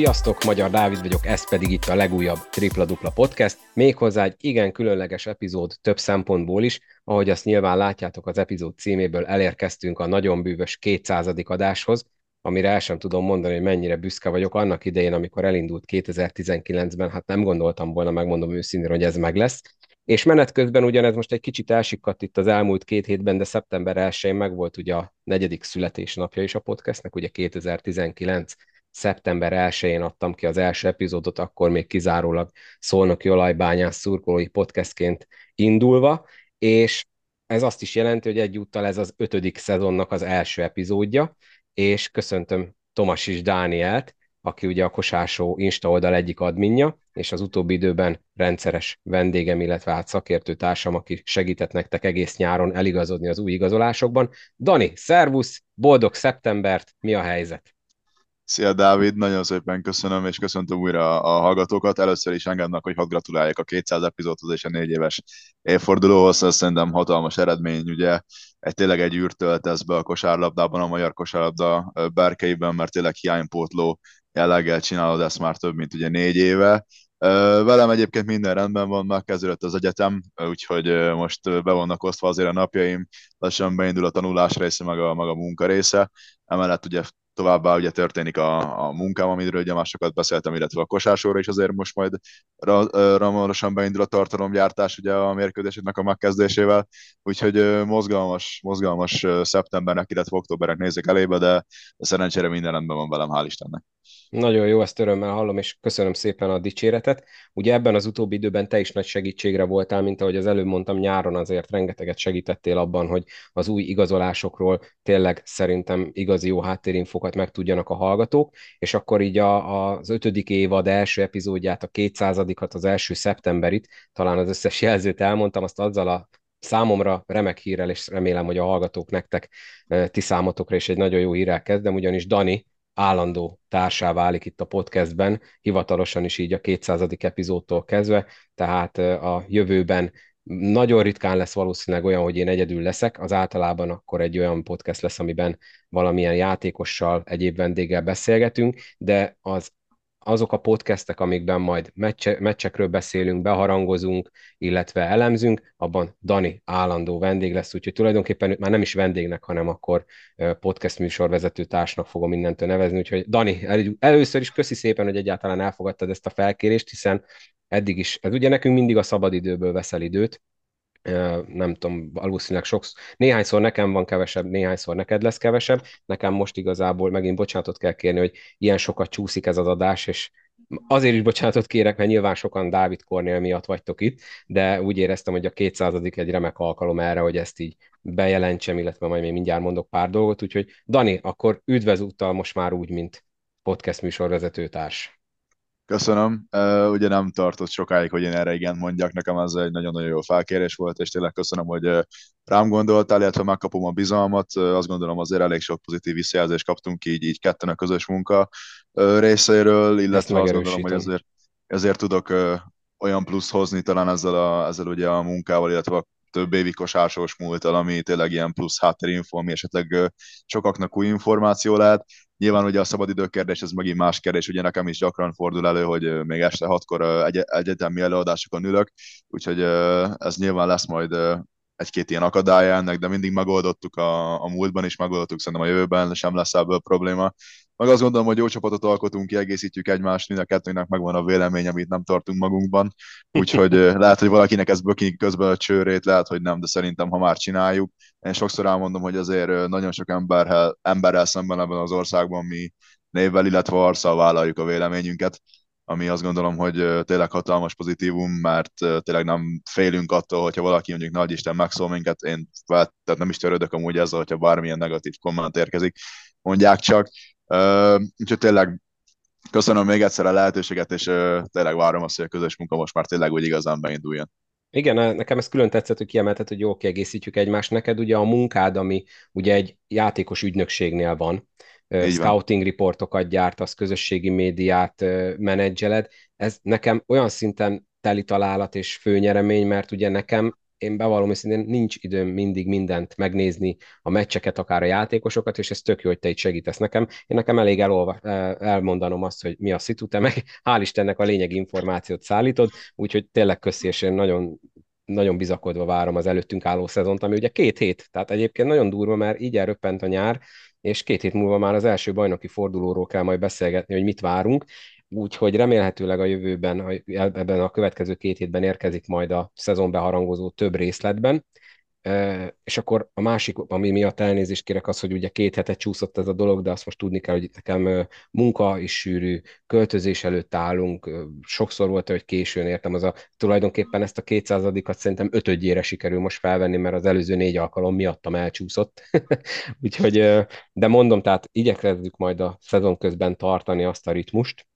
Sziasztok, Magyar Dávid vagyok, ez pedig itt a legújabb Tripla Dupla Podcast, méghozzá egy igen különleges epizód több szempontból is, ahogy azt nyilván látjátok az epizód címéből, elérkeztünk a nagyon bűvös 200. adáshoz, amire el sem tudom mondani, hogy mennyire büszke vagyok. Annak idején, amikor elindult 2019-ben, hát nem gondoltam volna, megmondom őszintén, hogy ez meg lesz. És menet közben ugyanez most egy kicsit elsikadt itt az elmúlt két hétben, de szeptember 1-én meg volt ugye a negyedik születésnapja is a podcastnek, ugye 2019 szeptember 1-én adtam ki az első epizódot, akkor még kizárólag Szolnoki Olajbányász szurkolói podcastként indulva, és ez azt is jelenti, hogy egyúttal ez az ötödik szezonnak az első epizódja, és köszöntöm Tomas is Dánielt, aki ugye a Kosásó Insta oldal egyik adminja, és az utóbbi időben rendszeres vendégem, illetve hát szakértő társam, aki segített nektek egész nyáron eligazodni az új igazolásokban. Dani, szervusz, boldog szeptembert, mi a helyzet? Szia Dávid, nagyon szépen köszönöm, és köszöntöm újra a hallgatókat. Először is engednek, hogy hadd gratuláljak a 200 epizódhoz és a négy éves évfordulóhoz. Ez szerintem hatalmas eredmény, ugye egy, tényleg egy űrt töltesz be a kosárlabdában, a magyar kosárlabda berkeiben, mert tényleg hiánypótló jelleggel csinálod ezt már több mint ugye négy éve. Velem egyébként minden rendben van, megkezdődött az egyetem, úgyhogy most be vannak osztva azért a napjaim, lassan beindul a tanulás része, meg a, meg a munka része. Emellett ugye továbbá ugye történik a, a munkám, amiről ugye már beszéltem, illetve a kosásóra is azért most majd ramarosan beindul a tartalomgyártás ugye a mérkőzéseknek a megkezdésével, úgyhogy mozgalmas, mozgalmas szeptembernek, illetve októbernek nézek elébe, de szerencsére minden rendben van velem, hál' Istennek. Nagyon jó, ezt örömmel hallom, és köszönöm szépen a dicséretet. Ugye ebben az utóbbi időben te is nagy segítségre voltál, mint ahogy az előbb mondtam, nyáron azért rengeteget segítettél abban, hogy az új igazolásokról tényleg szerintem igazi jó háttérinfokat meg tudjanak a hallgatók, és akkor így a, az ötödik évad első epizódját, a kétszázadikat, az első szeptemberit, talán az összes jelzőt elmondtam, azt azzal a számomra remek hírrel, és remélem, hogy a hallgatók nektek, eh, ti számotokra is egy nagyon jó hírrel kezdem, ugyanis Dani állandó társá válik itt a podcastben, hivatalosan is így a 200. epizódtól kezdve, tehát a jövőben nagyon ritkán lesz valószínűleg olyan, hogy én egyedül leszek, az általában akkor egy olyan podcast lesz, amiben valamilyen játékossal, egyéb vendéggel beszélgetünk, de az azok a podcastek, amikben majd meccse, meccsekről beszélünk, beharangozunk, illetve elemzünk, abban Dani állandó vendég lesz, úgyhogy tulajdonképpen már nem is vendégnek, hanem akkor podcast műsorvezető társnak fogom mindentől nevezni, úgyhogy Dani, el, először is köszi szépen, hogy egyáltalán elfogadtad ezt a felkérést, hiszen eddig is, ez ugye nekünk mindig a szabadidőből veszel időt, nem tudom, valószínűleg sokszor, néhányszor nekem van kevesebb, néhányszor neked lesz kevesebb, nekem most igazából megint bocsánatot kell kérni, hogy ilyen sokat csúszik ez az adás, és azért is bocsánatot kérek, mert nyilván sokan Dávid Kornél miatt vagytok itt, de úgy éreztem, hogy a 200. egy remek alkalom erre, hogy ezt így bejelentsem, illetve majd még mindjárt mondok pár dolgot, úgyhogy Dani, akkor üdvözúttal most már úgy, mint podcast műsorvezető társ. Köszönöm. Uh, ugye nem tartott sokáig, hogy én erre igen mondjak, nekem ez egy nagyon-nagyon jó felkérés volt, és tényleg köszönöm, hogy rám gondoltál, illetve megkapom a bizalmat. Azt gondolom azért elég sok pozitív visszajelzést kaptunk így, így ketten a közös munka részéről, illetve azt gondolom, hogy ezért, ezért tudok olyan plusz hozni talán ezzel, a, ezzel ugye a munkával, illetve a több évi kosársos múltal, ami tényleg ilyen plusz háttérinfo, ami esetleg sokaknak új információ lehet. Nyilván ugye a szabadidő kérdés, ez megint más kérdés, ugye nekem is gyakran fordul elő, hogy még este hatkor egy- egyetemi előadásokon ülök, úgyhogy ez nyilván lesz majd egy-két ilyen akadálya ennek, de mindig megoldottuk a, a múltban is, megoldottuk szerintem a jövőben, sem lesz ebből probléma. Meg azt gondolom, hogy jó csapatot alkotunk, kiegészítjük egymást, mind a kettőnek megvan a vélemény, amit nem tartunk magunkban. Úgyhogy lehet, hogy valakinek ez böki közben a csőrét, lehet, hogy nem, de szerintem, ha már csináljuk. Én sokszor elmondom, hogy azért nagyon sok emberrel, emberrel szemben ebben az országban mi névvel, illetve arccal vállaljuk a véleményünket ami azt gondolom, hogy tényleg hatalmas pozitívum, mert tényleg nem félünk attól, hogyha valaki mondjuk nagy Isten megszól minket, én tehát nem is törődök amúgy ezzel, hogyha bármilyen negatív komment érkezik, mondják csak. Úgyhogy tényleg köszönöm még egyszer a lehetőséget, és tényleg várom azt, hogy a közös munka most már tényleg úgy igazán beinduljon. Igen, nekem ez külön tetszett, hogy kiemelted, hogy jól kiegészítjük egymást. Neked ugye a munkád, ami ugye egy játékos ügynökségnél van, így scouting van. riportokat gyártasz, közösségi médiát menedzseled. Ez nekem olyan szinten teli találat és főnyeremény, mert ugye nekem én bevallom őszintén, nincs időm mindig mindent megnézni, a meccseket, akár a játékosokat, és ez tök jó, hogy te itt segítesz nekem. Én nekem elég elolva, elmondanom azt, hogy mi a szitu, te meg hál' Istennek a lényeg információt szállítod, úgyhogy tényleg köszi, és én nagyon nagyon bizakodva várom az előttünk álló szezont, ami ugye két hét, tehát egyébként nagyon durva, mert így elröppent a nyár, és két hét múlva már az első bajnoki fordulóról kell majd beszélgetni, hogy mit várunk, úgyhogy remélhetőleg a jövőben, ebben a következő két hétben érkezik majd a szezon beharangozó több részletben, és akkor a másik, ami miatt elnézést kérek, az, hogy ugye két hete csúszott ez a dolog, de azt most tudni kell, hogy nekem munka is sűrű, költözés előtt állunk, sokszor volt, hogy későn értem, az a tulajdonképpen ezt a kétszázadikat szerintem ötödjére sikerül most felvenni, mert az előző négy alkalom miattam elcsúszott. Úgyhogy, de mondom, tehát igyekezzük majd a szezon közben tartani azt a ritmust,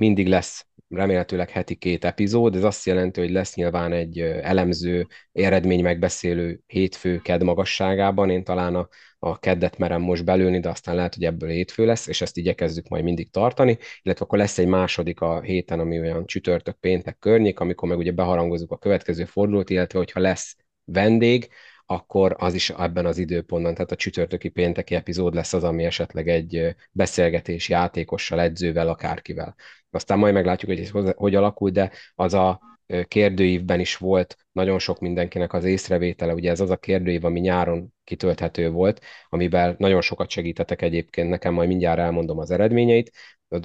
mindig lesz remélhetőleg heti két epizód, ez azt jelenti, hogy lesz nyilván egy elemző, eredmény megbeszélő hétfő ked magasságában, én talán a, a keddet merem most belőni, de aztán lehet, hogy ebből hétfő lesz, és ezt igyekezzük majd mindig tartani, illetve akkor lesz egy második a héten, ami olyan csütörtök, péntek környék, amikor meg ugye beharangozunk a következő fordulót, illetve hogyha lesz vendég, akkor az is ebben az időpontban, tehát a csütörtöki pénteki epizód lesz az, ami esetleg egy beszélgetés játékossal, edzővel, akárkivel. Aztán majd meglátjuk, hogy ez hogy alakul, de az a kérdőívben is volt nagyon sok mindenkinek az észrevétele, ugye ez az a kérdőív, ami nyáron kitölthető volt, amiben nagyon sokat segítetek egyébként, nekem majd mindjárt elmondom az eredményeit,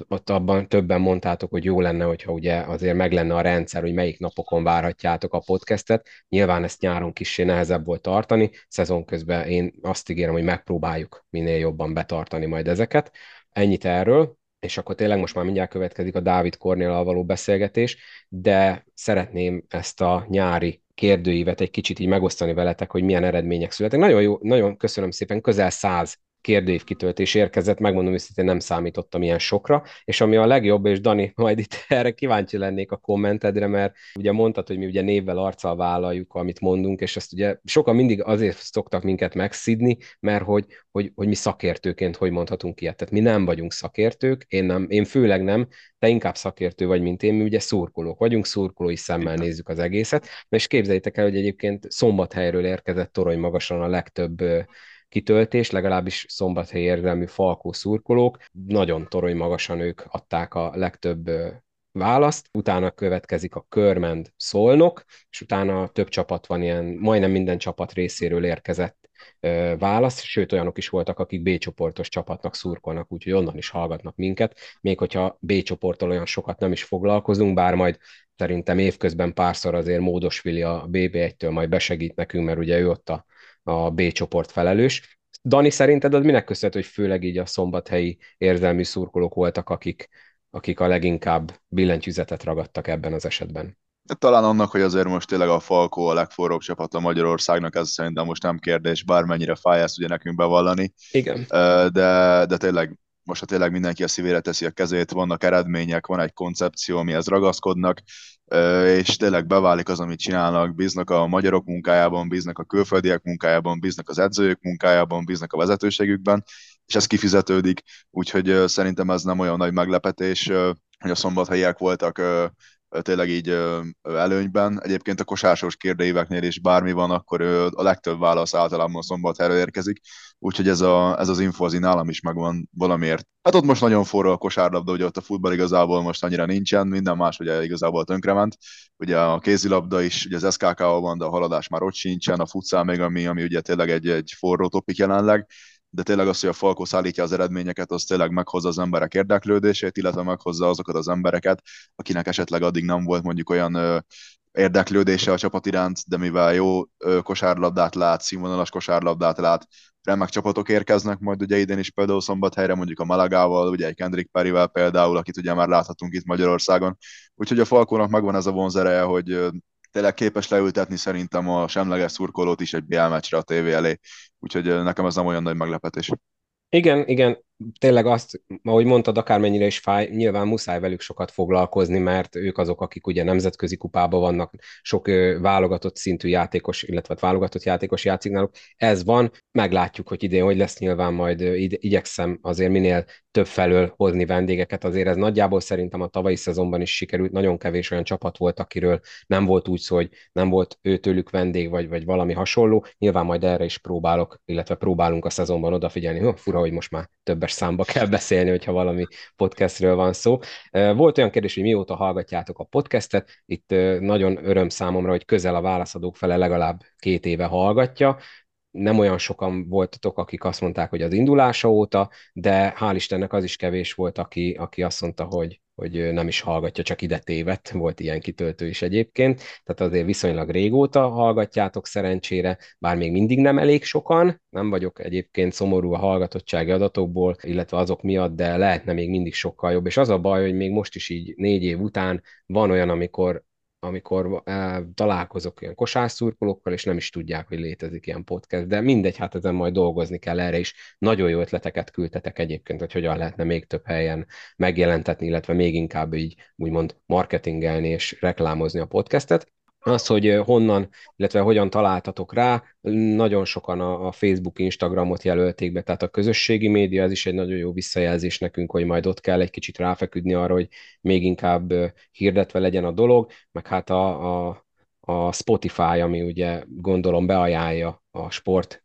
ott abban többen mondtátok, hogy jó lenne, hogyha ugye azért meg lenne a rendszer, hogy melyik napokon várhatjátok a podcastet. Nyilván ezt nyáron kicsi nehezebb volt tartani, szezon közben én azt ígérem, hogy megpróbáljuk minél jobban betartani majd ezeket. Ennyit erről, és akkor tényleg most már mindjárt következik a Dávid Kornéllal való beszélgetés, de szeretném ezt a nyári kérdőívet egy kicsit így megosztani veletek, hogy milyen eredmények születtek. Nagyon jó, nagyon köszönöm szépen, közel száz kérdőív kitöltés érkezett, megmondom őszintén nem számítottam ilyen sokra, és ami a legjobb, és Dani, majd itt erre kíváncsi lennék a kommentedre, mert ugye mondtad, hogy mi ugye névvel, arccal vállaljuk, amit mondunk, és ezt ugye sokan mindig azért szoktak minket megszidni, mert hogy, hogy, hogy mi szakértőként hogy mondhatunk ilyet. Tehát mi nem vagyunk szakértők, én, nem, én főleg nem, te inkább szakértő vagy, mint én, mi ugye szurkolók vagyunk, szurkolói szemmel nézzük az egészet, és képzeljétek el, hogy egyébként szombathelyről érkezett torony magasan a legtöbb kitöltés, legalábbis szombathely érzelmű falkó szurkolók, nagyon torony magasan ők adták a legtöbb választ, utána következik a Körmend Szolnok, és utána több csapat van ilyen, majdnem minden csapat részéről érkezett válasz, sőt olyanok is voltak, akik B csoportos csapatnak szurkolnak, úgyhogy onnan is hallgatnak minket, még hogyha B csoporttól olyan sokat nem is foglalkozunk, bár majd szerintem évközben párszor azért Módosvili a BB1-től majd besegít nekünk, mert ugye ő ott a a B csoport felelős. Dani, szerinted az minek köszönhető, hogy főleg így a szombathelyi érzelmű szurkolók voltak, akik, akik a leginkább billentyűzetet ragadtak ebben az esetben? Talán annak, hogy azért most tényleg a Falkó a legforróbb csapat a Magyarországnak, ez szerintem most nem kérdés, bármennyire fáj ezt ugye nekünk bevallani. Igen. De, de tényleg most ha tényleg mindenki a szívére teszi a kezét, vannak eredmények, van egy koncepció, amihez ragaszkodnak, és tényleg beválik az, amit csinálnak, bíznak a magyarok munkájában, bíznak a külföldiek munkájában, bíznak az edzők munkájában, bíznak a vezetőségükben, és ez kifizetődik, úgyhogy szerintem ez nem olyan nagy meglepetés, hogy a szombathelyiek voltak tényleg így előnyben. Egyébként a kosásos kérdőíveknél is bármi van, akkor a legtöbb válasz általában szombathelyről érkezik, úgyhogy ez, a, ez az info az nálam is megvan valamiért. Hát ott most nagyon forró a kosárlabda, ugye ott a futball igazából most annyira nincsen, minden más ugye igazából tönkrement. Ugye a kézilabda is, ugye az skk van, de a haladás már ott sincsen, a futszál még, ami, ami ugye tényleg egy, egy forró topik jelenleg de tényleg az, hogy a Falkó szállítja az eredményeket, az tényleg meghozza az emberek érdeklődését, illetve meghozza azokat az embereket, akinek esetleg addig nem volt mondjuk olyan érdeklődése a csapat iránt, de mivel jó kosárlabdát lát, színvonalas kosárlabdát lát, remek csapatok érkeznek, majd ugye idén is például szombathelyre, mondjuk a Malagával, ugye egy Kendrick Perryvel például, akit ugye már láthatunk itt Magyarországon. Úgyhogy a Falkónak megvan ez a vonzereje, hogy tényleg képes leültetni szerintem a semleges szurkolót is egy BL meccsre a tévé elé, úgyhogy nekem ez nem olyan nagy meglepetés. Igen, igen, tényleg azt, ahogy mondtad, akármennyire is fáj, nyilván muszáj velük sokat foglalkozni, mert ők azok, akik ugye nemzetközi kupában vannak, sok válogatott szintű játékos, illetve hát válogatott játékos játszik náluk. Ez van, meglátjuk, hogy idén hogy lesz, nyilván majd igyekszem azért minél több felől hozni vendégeket, azért ez nagyjából szerintem a tavalyi szezonban is sikerült, nagyon kevés olyan csapat volt, akiről nem volt úgy hogy nem volt őtőlük vendég, vagy, vagy valami hasonló. Nyilván majd erre is próbálok, illetve próbálunk a szezonban odafigyelni. Hú, fura, hogy most már többes számba kell beszélni, hogyha valami podcastről van szó. Volt olyan kérdés, hogy mióta hallgatjátok a podcastet. Itt nagyon öröm számomra, hogy közel a válaszadók fele legalább két éve hallgatja nem olyan sokan voltatok, akik azt mondták, hogy az indulása óta, de hál' Istennek az is kevés volt, aki, aki azt mondta, hogy, hogy nem is hallgatja, csak ide tévedt, volt ilyen kitöltő is egyébként, tehát azért viszonylag régóta hallgatjátok szerencsére, bár még mindig nem elég sokan, nem vagyok egyébként szomorú a hallgatottsági adatokból, illetve azok miatt, de lehetne még mindig sokkal jobb, és az a baj, hogy még most is így négy év után van olyan, amikor amikor eh, találkozok ilyen kosárszurkolókkal, és nem is tudják, hogy létezik ilyen podcast, de mindegy, hát ezen majd dolgozni kell erre is. Nagyon jó ötleteket küldtetek egyébként, hogy hogyan lehetne még több helyen megjelentetni, illetve még inkább így úgymond marketingelni és reklámozni a podcastet. Az, hogy honnan, illetve hogyan találtatok rá, nagyon sokan a, Facebook, Instagramot jelölték be, tehát a közösségi média, ez is egy nagyon jó visszajelzés nekünk, hogy majd ott kell egy kicsit ráfeküdni arra, hogy még inkább hirdetve legyen a dolog, meg hát a, a, a Spotify, ami ugye gondolom beajánlja a sport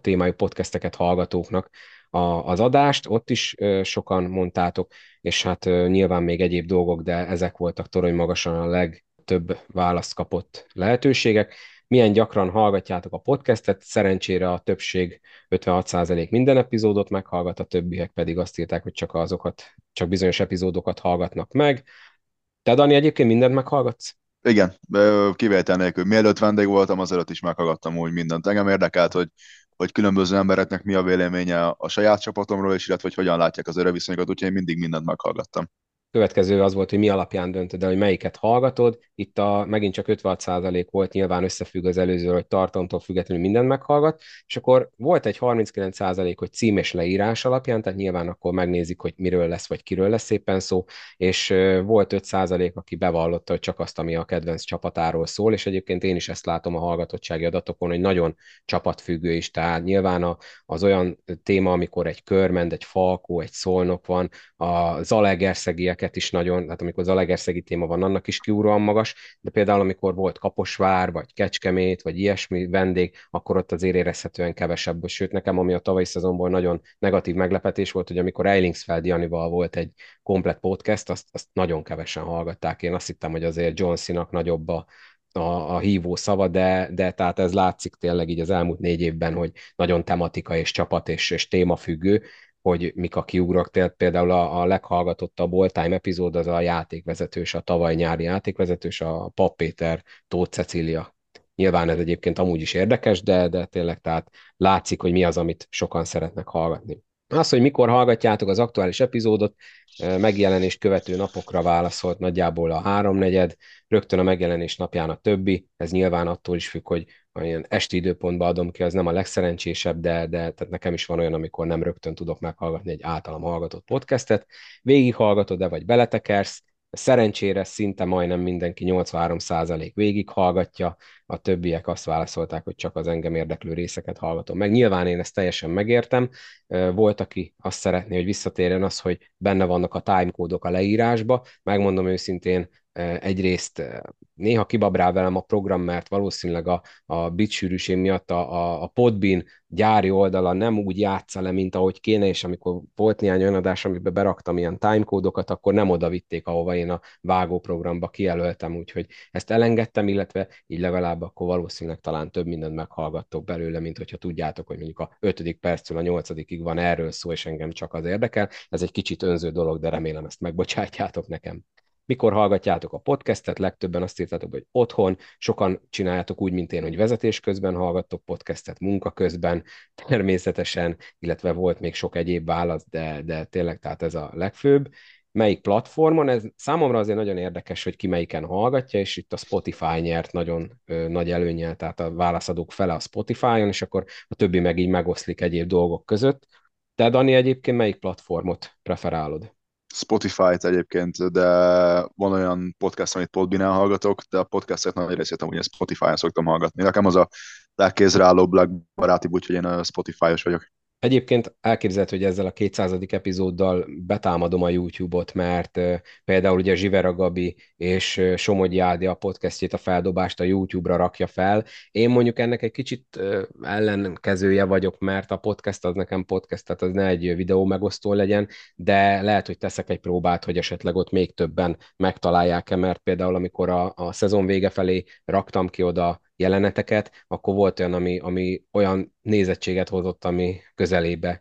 témájú podcasteket hallgatóknak a, az adást, ott is sokan mondtátok, és hát nyilván még egyéb dolgok, de ezek voltak torony magasan a leg, több választ kapott lehetőségek. Milyen gyakran hallgatjátok a podcastet, szerencsére a többség 56% minden epizódot meghallgat, a többiek pedig azt írták, hogy csak azokat, csak bizonyos epizódokat hallgatnak meg. Te, Dani, egyébként mindent meghallgatsz? Igen, kivétel nélkül. Mielőtt vendég voltam, azelőtt is meghallgattam úgy mindent. Engem érdekelt, hogy, hogy különböző embereknek mi a véleménye a saját csapatomról, és illetve hogy hogyan látják az viszonyokat, úgyhogy én mindig mindent meghallgattam következő az volt, hogy mi alapján döntöd el, hogy melyiket hallgatod. Itt a, megint csak 56% volt, nyilván összefügg az előző, hogy tartalomtól függetlenül mindent meghallgat, és akkor volt egy 39% hogy cím és leírás alapján, tehát nyilván akkor megnézik, hogy miről lesz, vagy kiről lesz szépen szó, és volt 5% aki bevallotta, hogy csak azt, ami a kedvenc csapatáról szól, és egyébként én is ezt látom a hallgatottsági adatokon, hogy nagyon csapatfüggő is, tehát nyilván a, az olyan téma, amikor egy körmend, egy falkó, egy szolnok van, a zalegerszegiek ezeket is nagyon, hát amikor az Alegerszegi téma van, annak is kiúróan magas, de például amikor volt Kaposvár, vagy Kecskemét, vagy ilyesmi vendég, akkor ott azért érezhetően kevesebb. Sőt, nekem ami a tavalyi szezonból nagyon negatív meglepetés volt, hogy amikor Eilingsfeld Janival volt egy komplet podcast, azt, azt nagyon kevesen hallgatták. Én azt hittem, hogy azért John Cena-nak nagyobb a, a, a hívó szava, de, de tehát ez látszik tényleg így az elmúlt négy évben, hogy nagyon tematika és csapat és, és témafüggő, hogy mik a kiugrok. Tehát például a, a leghallgatottabb all-time epizód az a játékvezetős, a tavaly nyári játékvezetős, a Pap Péter, Tóth Cecília. Nyilván ez egyébként amúgy is érdekes, de, de tényleg tehát látszik, hogy mi az, amit sokan szeretnek hallgatni. Az, hogy mikor hallgatjátok az aktuális epizódot, megjelenést követő napokra válaszolt nagyjából a háromnegyed, rögtön a megjelenés napján a többi, ez nyilván attól is függ, hogy olyan esti időpontban adom ki, az nem a legszerencsésebb, de, de tehát nekem is van olyan, amikor nem rögtön tudok meghallgatni egy általam hallgatott podcastet. Végighallgatod de vagy beletekersz, Szerencsére szinte majdnem mindenki 83% végighallgatja, a többiek azt válaszolták, hogy csak az engem érdeklő részeket hallgatom meg. Nyilván én ezt teljesen megértem. Volt, aki azt szeretné, hogy visszatérjen az, hogy benne vannak a timecódok a leírásba. Megmondom őszintén, egyrészt néha kibabrál velem a program, mert valószínűleg a, a bitsűrűség miatt a, a, a Podbean gyári oldala nem úgy játsza le, mint ahogy kéne, és amikor volt néhány olyan adás, amiben beraktam ilyen timecódokat, akkor nem oda vitték, ahova én a vágóprogramba kijelöltem, úgyhogy ezt elengedtem, illetve így legalább akkor valószínűleg talán több mindent meghallgattok belőle, mint hogyha tudjátok, hogy mondjuk a ötödik perctől a nyolcadikig van erről szó, és engem csak az érdekel. Ez egy kicsit önző dolog, de remélem ezt megbocsátjátok nekem mikor hallgatjátok a podcastet, legtöbben azt írtátok, hogy otthon, sokan csináljátok úgy, mint én, hogy vezetés közben hallgattok podcastet, munka közben, természetesen, illetve volt még sok egyéb válasz, de, de tényleg tehát ez a legfőbb. Melyik platformon, ez számomra azért nagyon érdekes, hogy ki melyiken hallgatja, és itt a Spotify nyert nagyon ö, nagy előnyel, tehát a válaszadók fele a Spotify-on, és akkor a többi meg így megoszlik egyéb dolgok között Te, Dani, egyébként melyik platformot preferálod? Spotify-t egyébként, de van olyan podcast, amit Podbean-en hallgatok, de a podcastek nagy részét amúgy Spotify-on szoktam hallgatni. Nekem az a legkézre álló legbarátibb, úgyhogy én Spotify-os vagyok. Egyébként elképzelhető, hogy ezzel a 200. epizóddal betámadom a YouTube-ot, mert például ugye Zsivera Gabi és Somogyi Ádi a podcastjét, a feldobást a YouTube-ra rakja fel. Én mondjuk ennek egy kicsit ellenkezője vagyok, mert a podcast az nekem podcast, tehát az ne egy videó megosztó legyen, de lehet, hogy teszek egy próbát, hogy esetleg ott még többen megtalálják-e, mert például amikor a, a szezon vége felé raktam ki oda jeleneteket, akkor volt olyan, ami, ami olyan nézettséget hozott, ami közelébe.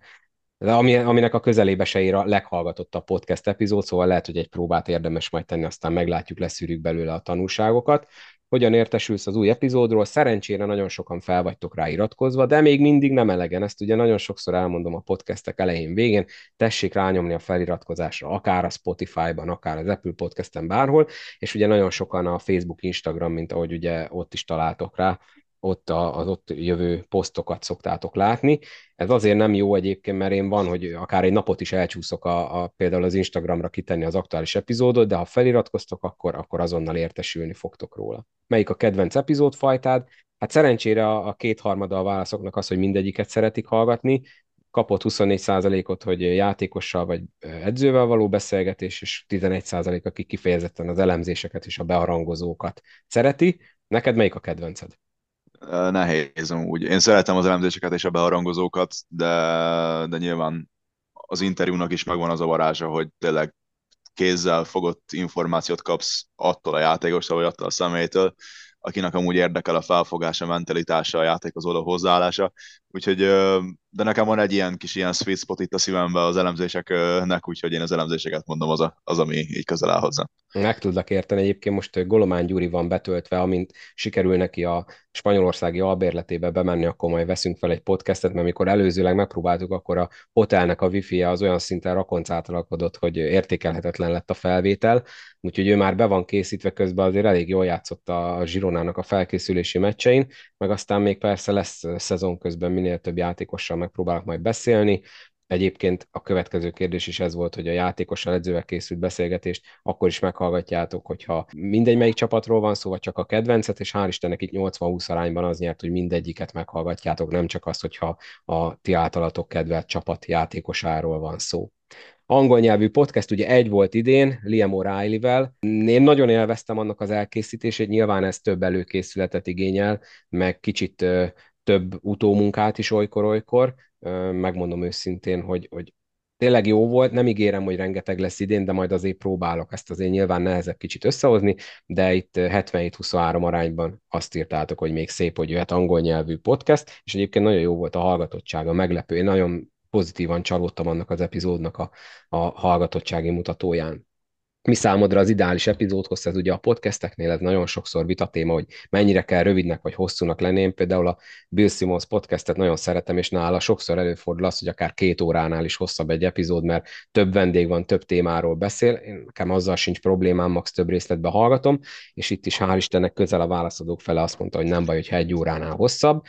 De ami, aminek a közelébe se ér a leghallgatottabb podcast epizód, szóval lehet, hogy egy próbát érdemes majd tenni, aztán meglátjuk, leszűrjük belőle a tanulságokat hogyan értesülsz az új epizódról. Szerencsére nagyon sokan fel vagytok rá iratkozva, de még mindig nem elegen. Ezt ugye nagyon sokszor elmondom a podcastek elején, végén. Tessék rányomni a feliratkozásra, akár a Spotify-ban, akár az Apple Podcast-en, bárhol, és ugye nagyon sokan a Facebook, Instagram, mint ahogy ugye ott is találtok rá, ott az ott jövő posztokat szoktátok látni. Ez azért nem jó egyébként, mert én van, hogy akár egy napot is elcsúszok a, a például az Instagramra kitenni az aktuális epizódot, de ha feliratkoztok, akkor, akkor azonnal értesülni fogtok róla. Melyik a kedvenc epizódfajtád? Hát szerencsére a, a kétharmada a válaszoknak az, hogy mindegyiket szeretik hallgatni, kapott 24%-ot, hogy játékossal vagy edzővel való beszélgetés, és 11% aki kifejezetten az elemzéseket és a bearangozókat szereti. Neked melyik a kedvenced? Nehéz úgy. Én szeretem az elemzéseket és a beharangozókat, de, de nyilván az interjúnak is megvan az a varázsa, hogy tényleg kézzel fogott információt kapsz attól a játékostól, vagy attól a személytől, akinek amúgy érdekel a felfogása, mentalitása, a játékhoz való hozzáállása. Úgyhogy, de nekem van egy ilyen kis ilyen sweet spot itt a szívemben az elemzéseknek, úgyhogy én az elemzéseket mondom, az, a, az ami így közel áll hozzá. Meg tudlak érteni. Egyébként most Golomán Gyuri van betöltve, amint sikerül neki a spanyolországi albérletébe bemenni, akkor majd veszünk fel egy podcastet, mert amikor előzőleg megpróbáltuk, akkor a hotelnek a wifi az olyan szinten rakoncátalkodott, hogy értékelhetetlen lett a felvétel, úgyhogy ő már be van készítve közben, azért elég jól játszott a Zsironának a felkészülési meccsein, meg aztán még persze lesz szezon közben minél több játékossal megpróbálok majd beszélni, Egyébként a következő kérdés is ez volt, hogy a játékossal edzővel készült beszélgetést akkor is meghallgatjátok, hogyha mindegy melyik csapatról van szó, vagy csak a kedvencet, és hál' Istennek itt 80-20 arányban az nyert, hogy mindegyiket meghallgatjátok, nem csak azt, hogyha a ti általatok kedvelt csapat játékosáról van szó angol nyelvű podcast, ugye egy volt idén, Liam O'Reilly-vel. Én nagyon élveztem annak az elkészítését, nyilván ez több előkészületet igényel, meg kicsit több utómunkát is olykor-olykor, megmondom őszintén, hogy, hogy tényleg jó volt, nem ígérem, hogy rengeteg lesz idén, de majd azért próbálok. Ezt azért nyilván nehezebb kicsit összehozni, de itt 77-23 arányban azt írtátok, hogy még szép, hogy jöhet angol nyelvű podcast, és egyébként nagyon jó volt a hallgatottsága, meglepő. Én nagyon pozitívan csalódtam annak az epizódnak a, a hallgatottsági mutatóján mi számodra az ideális epizódhoz, ez ugye a podcasteknél ez nagyon sokszor vita téma, hogy mennyire kell rövidnek vagy hosszúnak lenni. Én például a Bill Simmons podcastet nagyon szeretem, és nála sokszor előfordul az, hogy akár két óránál is hosszabb egy epizód, mert több vendég van, több témáról beszél. Én nekem azzal sincs problémám, max több részletbe hallgatom, és itt is hál' Istennek közel a válaszadók fele azt mondta, hogy nem baj, hogyha egy óránál hosszabb,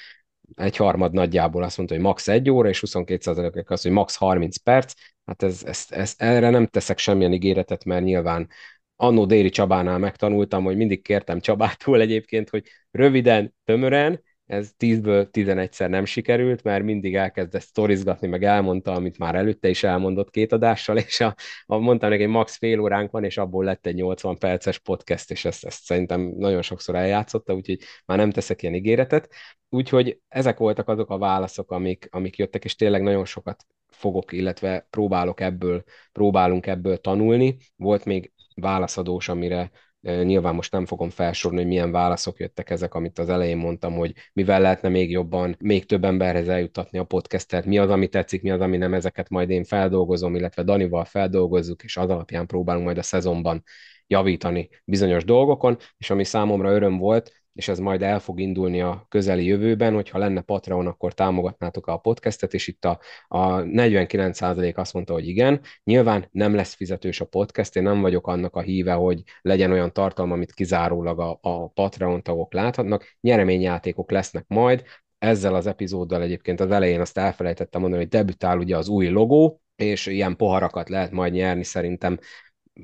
egy harmad nagyjából azt mondta, hogy max. egy óra, és 22% az, hogy max. 30 perc. Hát ez, ez, ez, erre nem teszek semmilyen ígéretet, mert nyilván annó Déri Csabánál megtanultam, hogy mindig kértem Csabától egyébként, hogy röviden, tömören, ez 10-ből 11-szer nem sikerült, mert mindig elkezdett sztorizgatni, meg elmondta, amit már előtte is elmondott két adással, és a, a, mondtam neki, max fél óránk van, és abból lett egy 80 perces podcast, és ezt, ezt szerintem nagyon sokszor eljátszotta, úgyhogy már nem teszek ilyen ígéretet. Úgyhogy ezek voltak azok a válaszok, amik, amik jöttek, és tényleg nagyon sokat fogok, illetve próbálok ebből, próbálunk ebből tanulni. Volt még válaszadós, amire Nyilván most nem fogom felsorolni, hogy milyen válaszok jöttek ezek, amit az elején mondtam, hogy mivel lehetne még jobban, még több emberhez eljuttatni a podcastet, mi az, ami tetszik, mi az, ami nem, ezeket majd én feldolgozom, illetve Danival feldolgozzuk, és az alapján próbálunk majd a szezonban javítani bizonyos dolgokon, és ami számomra öröm volt, és ez majd el fog indulni a közeli jövőben, hogyha lenne Patreon, akkor támogatnátok a podcastet, és itt a, a 49% azt mondta, hogy igen. Nyilván nem lesz fizetős a podcast, én nem vagyok annak a híve, hogy legyen olyan tartalma, amit kizárólag a, a Patreon tagok láthatnak. Nyereményjátékok lesznek majd, ezzel az epizóddal egyébként az elején azt elfelejtettem mondani, hogy debütál ugye az új logó, és ilyen poharakat lehet majd nyerni szerintem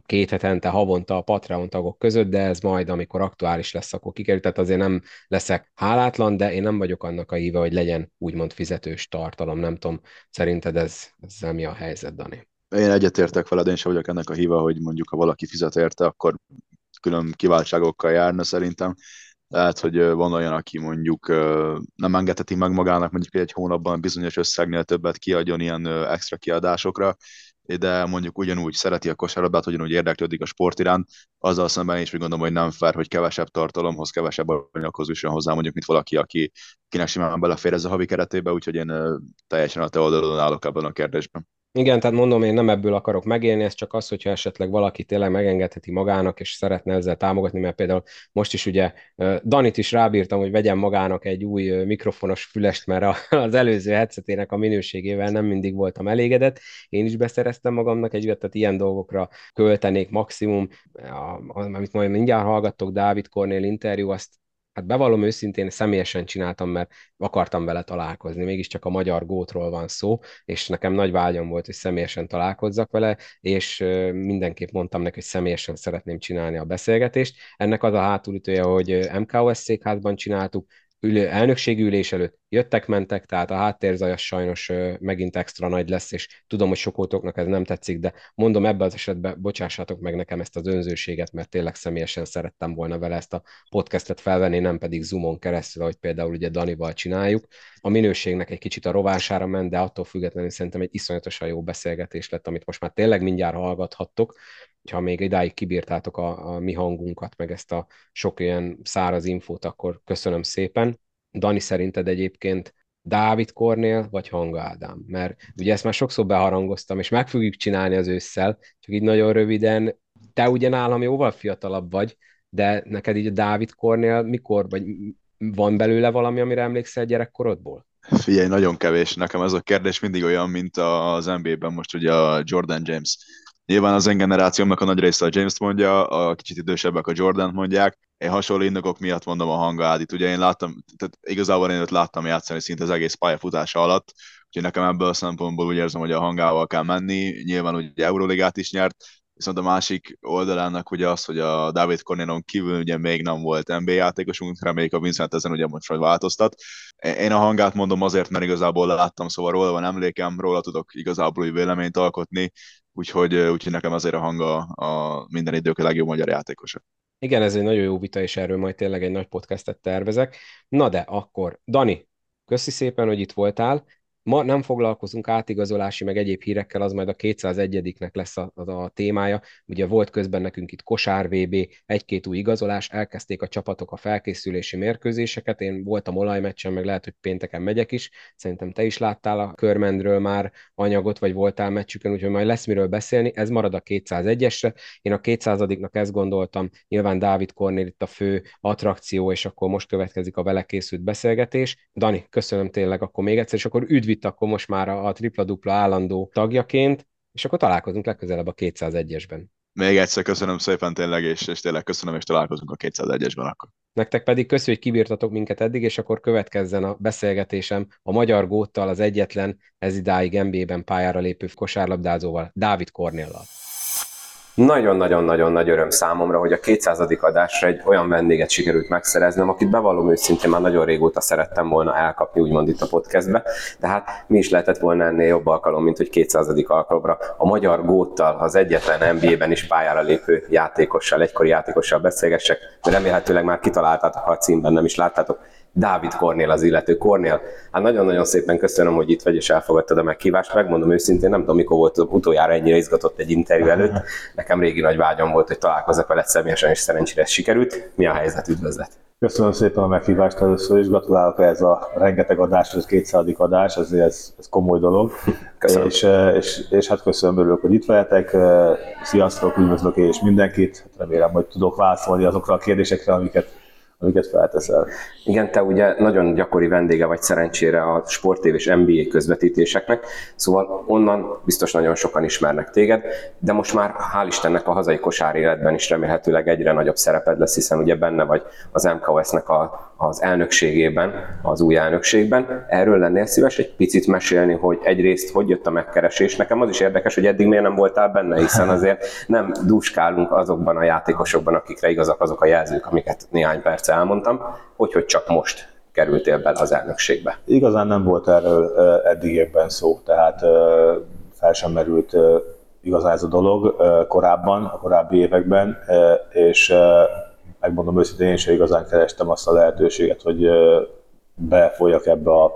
két hetente, havonta a Patreon tagok között, de ez majd, amikor aktuális lesz, akkor kikerül. Tehát azért nem leszek hálátlan, de én nem vagyok annak a híve, hogy legyen úgymond fizetős tartalom. Nem tudom, szerinted ez, ezzel mi a helyzet, Dani? Én egyetértek veled, én sem vagyok ennek a híve, hogy mondjuk ha valaki fizet érte, akkor külön kiváltságokkal járna szerintem. Lehet, hogy van olyan, aki mondjuk nem engedheti meg magának mondjuk egy hónapban bizonyos összegnél többet kiadjon ilyen extra kiadásokra, de mondjuk ugyanúgy szereti a kosárlabdát, ugyanúgy érdeklődik a sport iránt, azzal szemben is úgy gondolom, hogy nem fair, hogy kevesebb tartalomhoz, kevesebb anyaghoz jusson hozzá, mondjuk, mint valaki, aki, akinek simán belefér ez a havi keretébe, úgyhogy én teljesen a te oldalon állok ebben a kérdésben. Igen, tehát mondom, én nem ebből akarok megélni, ez csak az, hogyha esetleg valaki tényleg megengedheti magának, és szeretne ezzel támogatni, mert például most is ugye Danit is rábírtam, hogy vegyen magának egy új mikrofonos fülest, mert az előző headsetének a minőségével nem mindig voltam elégedett. Én is beszereztem magamnak egy tehát ilyen dolgokra költenék maximum, amit majd mindjárt hallgattok, Dávid Kornél interjú, azt hát bevallom őszintén, személyesen csináltam, mert akartam vele találkozni, mégiscsak a magyar gótról van szó, és nekem nagy vágyam volt, hogy személyesen találkozzak vele, és mindenképp mondtam neki, hogy személyesen szeretném csinálni a beszélgetést. Ennek az a hátulütője, hogy MKOS székházban csináltuk, ülő, elnökségi ülés előtt jöttek-mentek, tehát a háttérzajas sajnos megint extra nagy lesz, és tudom, hogy sokótoknak ez nem tetszik, de mondom ebben az esetben bocsássátok meg nekem ezt az önzőséget, mert tényleg személyesen szerettem volna vele ezt a podcastet felvenni, nem pedig Zoomon keresztül, ahogy például ugye Danival csináljuk. A minőségnek egy kicsit a rovására ment, de attól függetlenül szerintem egy iszonyatosan jó beszélgetés lett, amit most már tényleg mindjárt hallgathattok, ha még idáig kibírtátok a, a mi hangunkat, meg ezt a sok ilyen száraz infót, akkor köszönöm szépen. Dani, szerinted egyébként Dávid Kornél vagy Hanga Ádám? Mert ugye ezt már sokszor beharangoztam, és meg fogjuk csinálni az ősszel, csak így nagyon röviden. Te ugye nálam jóval fiatalabb vagy, de neked így a Dávid Kornél mikor, vagy van belőle valami, amire emlékszel gyerekkorodból? Figyelj, nagyon kevés. Nekem ez a kérdés mindig olyan, mint az NBA-ben most ugye a Jordan James Nyilván az én generációmnak a nagy része a James mondja, a kicsit idősebbek a Jordan mondják. Én hasonló indokok miatt mondom a hangádit. Ugye én láttam, tehát igazából én őt láttam játszani szinte az egész pályafutása alatt, úgyhogy nekem ebből a szempontból úgy érzem, hogy a hangával kell menni. Nyilván ugye Euroligát is nyert, viszont a másik oldalának ugye az, hogy a David Corneron kívül ugye még nem volt NBA játékosunk, reméljük a Vincent ezen ugye most változtat. Én a hangát mondom azért, mert igazából láttam, szóval róla van emlékem, róla tudok igazából úgy véleményt alkotni, úgyhogy, úgyhogy nekem azért a hanga a minden idők a legjobb magyar játékosa. Igen, ez egy nagyon jó vita, és erről majd tényleg egy nagy podcastet tervezek. Na de akkor, Dani, köszi szépen, hogy itt voltál. Ma nem foglalkozunk átigazolási, meg egyéb hírekkel, az majd a 201-nek lesz a, a, a témája. Ugye volt közben nekünk itt kosár VB, egy-két új igazolás, elkezdték a csapatok a felkészülési mérkőzéseket. Én voltam olajmeccsen, meg lehet, hogy pénteken megyek is. Szerintem te is láttál a körmendről már anyagot, vagy voltál meccsükön, úgyhogy majd lesz miről beszélni. Ez marad a 201-esre. Én a 200-nak ezt gondoltam, nyilván Dávid Kornél itt a fő attrakció, és akkor most következik a vele készült beszélgetés. Dani, köszönöm tényleg akkor még egyszer, és akkor üdv vitt akkor most már a, a tripla-dupla állandó tagjaként, és akkor találkozunk legközelebb a 201-esben. Még egyszer köszönöm szépen tényleg, és, és tényleg köszönöm, és találkozunk a 201-esben akkor. Nektek pedig köszönjük, hogy kibírtatok minket eddig, és akkor következzen a beszélgetésem a magyar góttal, az egyetlen ez idáig NBA-ben pályára lépő kosárlabdázóval, Dávid Kornéllal. Nagyon-nagyon-nagyon nagy öröm számomra, hogy a 200. adásra egy olyan vendéget sikerült megszereznem, akit bevallom őszintén már nagyon régóta szerettem volna elkapni, úgymond itt a podcastbe, de hát mi is lehetett volna ennél jobb alkalom, mint hogy 200. alkalomra a magyar góttal, az egyetlen NBA-ben is pályára lépő játékossal, egykori játékossal beszélgessek, remélhetőleg már kitaláltátok, ha a címben nem is láttátok, Dávid Kornél az illető. Kornél, hát nagyon-nagyon szépen köszönöm, hogy itt vagy és elfogadtad a meghívást. Megmondom őszintén, nem tudom, mikor volt utoljára ennyire izgatott egy interjú előtt. Nekem régi nagy vágyam volt, hogy találkozzak veled személyesen, és szerencsére ez sikerült. Mi a helyzet? Üdvözlet! Köszönöm szépen a meghívást először is, gratulálok ez a rengeteg adás, ez 200. adás, ez, ez, ez komoly dolog. Köszönöm. És, és, és, hát köszönöm, örülök, hogy itt vehetek. Sziasztok, üdvözlök és mindenkit. Remélem, hogy tudok válaszolni azokra a kérdésekre, amiket amiket felteszel. Igen, te ugye nagyon gyakori vendége vagy szerencsére a Sport és NBA közvetítéseknek, szóval onnan biztos nagyon sokan ismernek téged, de most már hál' Istennek a hazai kosár életben is remélhetőleg egyre nagyobb szereped lesz, hiszen ugye benne vagy az MKS-nek a, az elnökségében, az új elnökségben. Erről lennél szíves egy picit mesélni, hogy egyrészt hogy jött a megkeresés. Nekem az is érdekes, hogy eddig miért nem voltál benne, hiszen azért nem dúskálunk azokban a játékosokban, akikre igazak azok a jelzők, amiket néhány perc elmondtam, hogy, hogy csak most kerültél bele az elnökségbe. Igazán nem volt erről eddigekben szó, tehát fel sem merült igazán ez a dolog korábban, a korábbi években, és megmondom őszintén, én sem igazán kerestem azt a lehetőséget, hogy befolyjak ebbe a,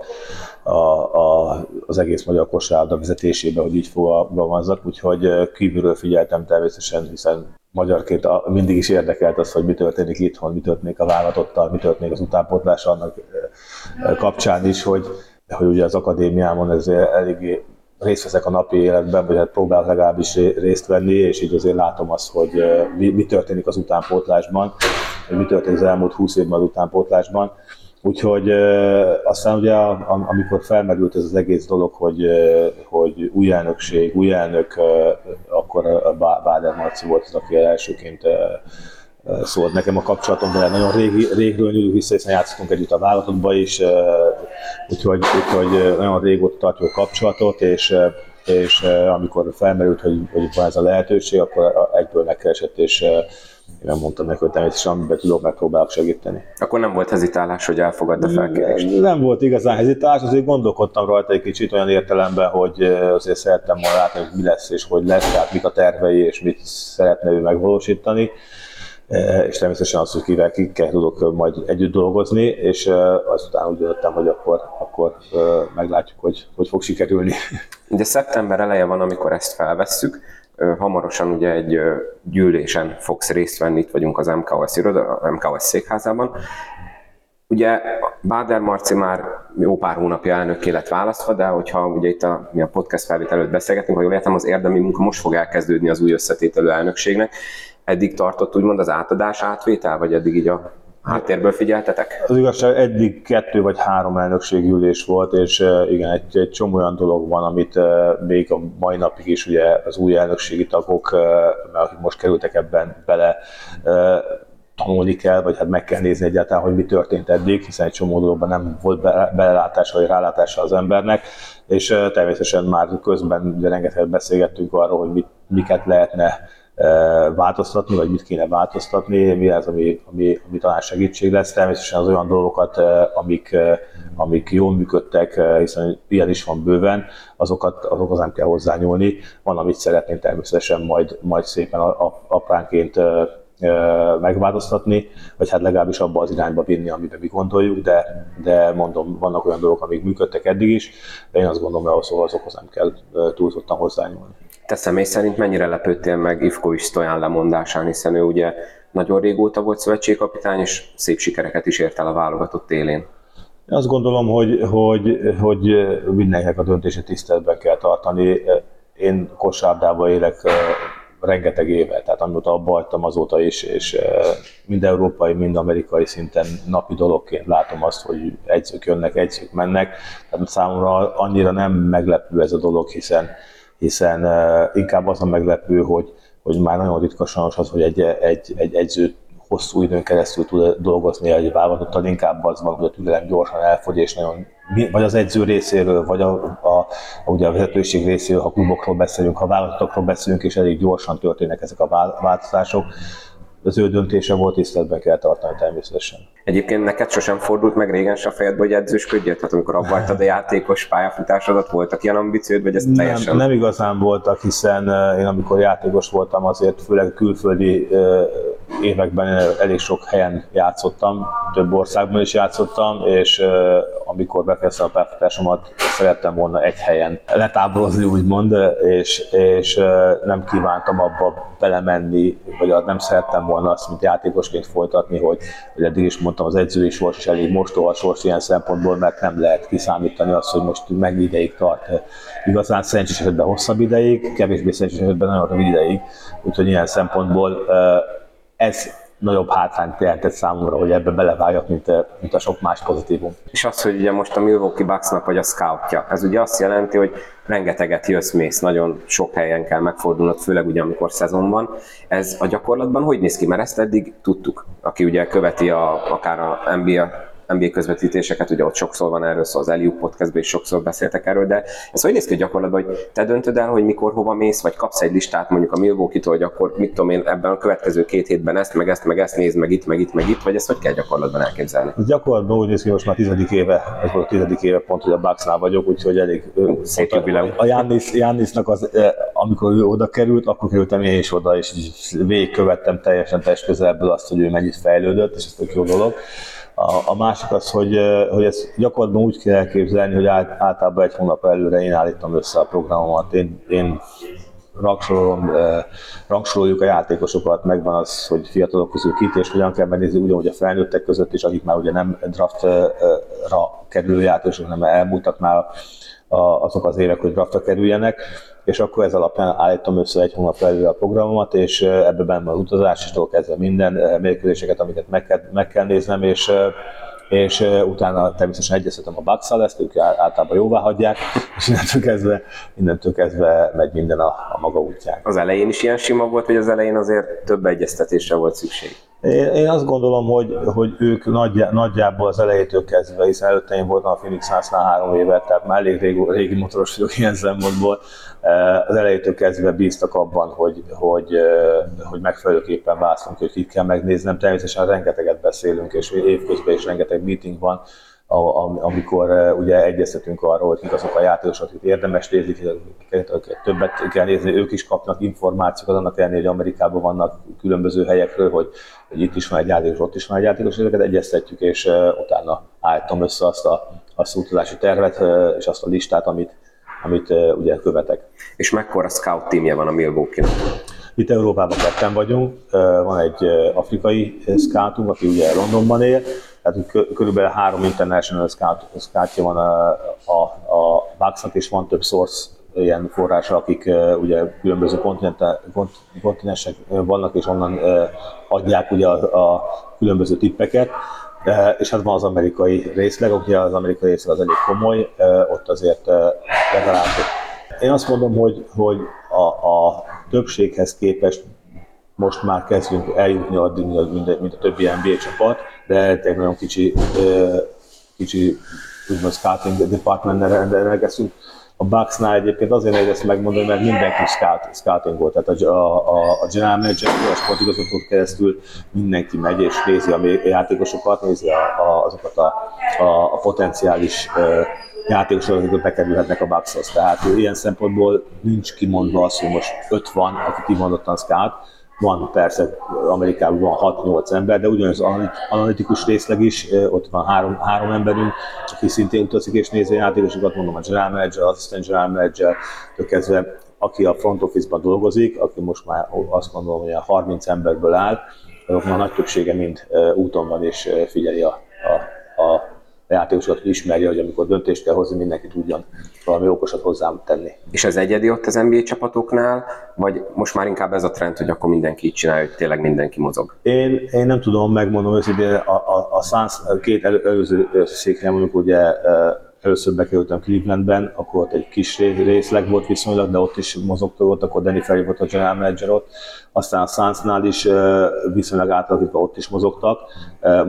a, a, az egész magyar kosárlabda vezetésébe, hogy így fogalmazzak, úgyhogy kívülről figyeltem természetesen, hiszen magyarként mindig is érdekelt az, hogy mi történik itthon, mi történik a vállalatottal, mi történik az utánpótlás annak kapcsán is, hogy, hogy ugye az akadémiámon ez eléggé részt veszek a napi életben, vagy hát próbálok legalábbis részt venni, és így azért látom azt, hogy mi, mi történik az utánpótlásban, hogy mi történik az elmúlt 20 évben az utánpótlásban. Úgyhogy aztán ugye amikor felmerült ez az egész dolog, hogy, hogy új elnökség, új elnök, akkor Báder Marci volt az, aki elsőként szólt nekem a kapcsolatom, de nagyon régi, régről nyúlunk vissza, hiszen játszottunk együtt a vállalatokba is, úgyhogy, úgyhogy nagyon régóta tartjuk a kapcsolatot, és, és amikor felmerült, hogy, hogy van ez a lehetőség, akkor egyből megkeresett, és én mondtam neki, hogy természetesen amiben tudok, megpróbálok segíteni. Akkor nem volt hezitálás, hogy elfogadd a felkérést? Nem volt igazán hezitálás, azért gondolkodtam rajta egy kicsit olyan értelemben, hogy azért szerettem volna látni, hogy mi lesz és hogy lesz, tehát mik a tervei és mit szeretne ő megvalósítani és természetesen az, hogy kivel kikkel tudok majd együtt dolgozni, és azután úgy döntöttem, hogy akkor, akkor meglátjuk, hogy hogy fog sikerülni. De szeptember eleje van, amikor ezt felvesszük, hamarosan ugye egy gyűlésen fogsz részt venni, itt vagyunk az MKS iroda, MKS székházában. Ugye Báder Marci már jó pár hónapja elnökké lett választva, de hogyha ugye itt a, mi a podcast felvétel előtt beszélgetünk, ha jól értem, az érdemi munka most fog elkezdődni az új összetételő elnökségnek. Eddig tartott úgymond az átadás átvétel, vagy eddig így a háttérből figyeltetek? Az igazság, eddig kettő vagy három elnökségülés volt, és igen, egy, egy csomó olyan dolog van, amit még a mai napig is ugye az új elnökségi tagok, akik most kerültek ebben bele, tanulni kell, vagy hát meg kell nézni egyáltalán, hogy mi történt eddig, hiszen egy csomó dologban nem volt belelátása vagy rálátása az embernek, és természetesen már közben ugye rengeteget beszélgettünk arról, hogy mit, miket lehetne változtatni, vagy mit kéne változtatni, mi az, ami, ami, ami talán segítség lesz. Természetesen az olyan dolgokat, amik, amik jól működtek, hiszen ilyen is van bőven, azokat, azokhoz nem kell hozzányúlni. Van, amit szeretnénk természetesen majd, majd szépen apránként megváltoztatni, vagy hát legalábbis abba az irányba vinni, amiben mi gondoljuk, de, de mondom, vannak olyan dolgok, amik működtek eddig is, de én azt gondolom, hogy azokhoz nem kell túlzottan hozzányúlni. Te személy szerint mennyire lepődtél meg Ivkovics Stojan lemondásán, hiszen ő ugye nagyon régóta volt szövetségkapitány, és szép sikereket is ért el a válogatott élén. Én azt gondolom, hogy, hogy, hogy mindenkinek a döntése tiszteletben kell tartani. Én kosárdába élek rengeteg éve, tehát amióta abba hagytam azóta is, és mind európai, mind amerikai szinten napi dologként látom azt, hogy egyzők jönnek, egyzők mennek. Tehát számomra annyira nem meglepő ez a dolog, hiszen hiszen inkább az a meglepő, hogy, hogy már nagyon ritka sajnos az, hogy egy, egy, egy egyző hosszú időn keresztül tud dolgozni egy vállalatottal, inkább az van, hogy a türelem gyorsan elfogy, és nagyon, vagy az edző részéről, vagy a, a, a, ugye a vezetőség részéről, ha klubokról beszélünk, ha vállalatokról beszélünk, és elég gyorsan történnek ezek a változások, az ő döntése volt, tiszteletben kell tartani természetesen. Egyébként neked sosem fordult meg régen se a fejedbe, hogy edzősködjél? Tehát amikor abba a játékos pályafutásodat, voltak ilyen ambíciód, vagy ez nem, teljesen? Nem igazán voltak, hiszen én amikor játékos voltam, azért főleg külföldi években elég sok helyen játszottam, több országban is játszottam, és amikor befejeztem a pályafutásomat, szerettem volna egy helyen letáborozni, úgymond, és, és nem kívántam abba belemenni, vagy nem szerettem volna azt, mint játékosként folytatni, hogy, hogy eddig is mondtam, az edzői sors is elég mostoha sors ilyen szempontból, mert nem lehet kiszámítani azt, hogy most mennyi ideig tart. Igazán szerencsés esetben hosszabb ideig, kevésbé szerencsés esetben nagyon rövid ideig, úgyhogy ilyen szempontból ez nagyobb hátrányt jelentett számomra, hogy ebbe beleváljak, mint, mint a sok más pozitívum. És az, hogy ugye most a Milwaukee Bucksnak vagy a scoutja, ez ugye azt jelenti, hogy rengeteget jössz, mész, nagyon sok helyen kell megfordulnod, főleg ugye amikor szezon van. Ez a gyakorlatban hogy néz ki? Mert ezt eddig tudtuk, aki ugye követi a, akár a NBA NBA közvetítéseket, ugye ott sokszor van erről szó, az Eliup podcastban is sokszor beszéltek erről, de ez hogy néz ki gyakorlatban, hogy te döntöd el, hogy mikor hova mész, vagy kapsz egy listát mondjuk a Milwaukee-tól, hogy akkor mit tudom én ebben a következő két hétben ezt, meg ezt, meg ezt néz, meg itt, meg itt, meg itt, vagy ezt hogy kell gyakorlatban elképzelni? Gyakorlatban úgy néz ki, most már tizedik éve, ez volt a tizedik éve pont, hogy a Bucksnál vagyok, úgyhogy elég szép jubileum. A Jannis, Jannisnak az, amikor ő oda került, akkor kerültem én is oda, és végigkövettem teljesen test közelből azt, hogy ő mennyit fejlődött, és ez tök jó dolog. A, másik az, hogy, hogy ezt gyakorlatban úgy kell elképzelni, hogy át, általában egy hónap előre én állítom össze a programomat. Én, én rangsorolom, rangsoroljuk a játékosokat, megvan az, hogy fiatalok közül kit és hogyan kell megnézni, ugyanúgy a felnőttek között is, akik már ugye nem draftra kerülő játékosok, hanem elmúltak már azok az évek, hogy draftra kerüljenek és akkor ez alapján állítom össze egy hónap előre a programomat, és ebben benne van az utazás, és kezdve minden mérkőzéseket, amiket meg kell, meg kell néznem, és és utána természetesen egyeztetem a bucks ezt ők általában jóvá hagyják, és innentől kezdve, innentől kezdve megy minden a, a maga útján. Az elején is ilyen sima volt, vagy az elején azért több egyeztetésre volt szükség? Én, én azt gondolom, hogy, hogy ők nagy, nagyjából az elejétől kezdve, hiszen előtte én voltam a Phoenix House-nál három évet, tehát már elég régi, régi motoros vagyok ilyen szempontból. Az elejétől kezdve bíztak abban, hogy, hogy, hogy megfelelőképpen válaszolunk, hogy kit kell megnéznem. Természetesen rengeteget beszélünk, és évközben is rengeteg meeting van, amikor uh, ugye egyeztetünk arról, hogy kik azok a játékosok, akik érdemes nézni, akiket többet kell nézni, ők is kapnak információkat, annak ellenére, hogy Amerikában vannak különböző helyekről, hogy, hogy itt is van egy játékos, ott is van egy játékos, ezeket egyeztetjük, és uh, utána állítom össze azt a, azt a utazási tervet uh, és azt a listát, amit, amit ugye követek. És mekkora scout tímje van a Milwaukee-nak? Itt Európában ketten vagyunk, van egy afrikai scoutunk, aki ugye Londonban él, tehát körülbelül három international scout, scoutja van a, a, a Bucksnak, és van több source ilyen forrása, akik uh, ugye különböző kontinensek vannak, és onnan uh, adják ugye a, a különböző tippeket. Uh, és hát van az amerikai részleg, ugye az amerikai részleg az elég komoly, ott azért legalább én azt mondom, hogy, hogy a, a többséghez képest most már kezdünk eljutni addig, mint a, mint a többi NBA csapat, de egy nagyon kicsi, kicsi úgymond scouting department rendelkezünk. A Bucksnál egyébként azért nehéz ezt megmondani, mert mindenki scout, scouting volt, tehát a, a, a general manager, a sportigazgatót keresztül mindenki megy és nézi a játékosokat, nézi a, a, azokat a, a, a potenciális játékosokat, akik bekerülhetnek a Buckshoz. Tehát ilyen szempontból nincs kimondva az, hogy most öt van, aki kimondottan scout, van persze, Amerikában van 6-8 ember, de ugyanaz analitikus részleg is, ott van három, három emberünk, aki szintén utazik és nézi a játékosokat, mondom a general manager, assistant general manager, kezdve, aki a front office-ban dolgozik, aki most már azt gondolom, hogy a 30 emberből áll, azok a nagy többsége mind úton van és figyeli a, a, a játékosokat ismerje, hogy amikor döntést kell hozni, mindenki tudjon valami okosat hozzám tenni. És ez egyedi ott az NBA csapatoknál, vagy most már inkább ez a trend, hogy akkor mindenki így csinálja, hogy tényleg mindenki mozog? Én, én nem tudom, megmondom őszintén, a, a, a Suns két elő, előző székhelyen mondjuk ugye először bekerültem Clevelandben, akkor ott egy kis részleg volt viszonylag, de ott is mozogta volt, akkor Danny Ferry volt a general manager ott, aztán a Sunsnál is viszonylag átalakítva ott is mozogtak.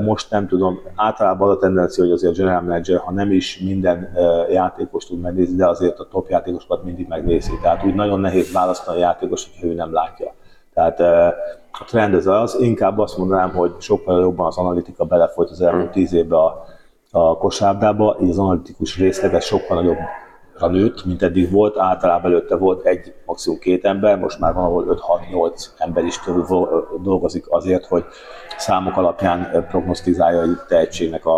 Most nem tudom, általában az a tendencia, hogy azért a general manager, ha nem is minden játékos tud megnézni, de azért a top játékosokat mindig megnézi. Tehát úgy nagyon nehéz választani a játékos, hogyha ő nem látja. Tehát a trend ez az, inkább azt mondanám, hogy sokkal jobban az analitika belefolyt az elmúlt tíz évben a a kosárdába, így az analitikus részleges sokkal nagyobb nőtt, mint eddig volt. Általában előtte volt egy, maximum két ember, most már van, ahol 5-6-8 ember is dolgozik azért, hogy számok alapján prognosztizálja egy tehetségnek a,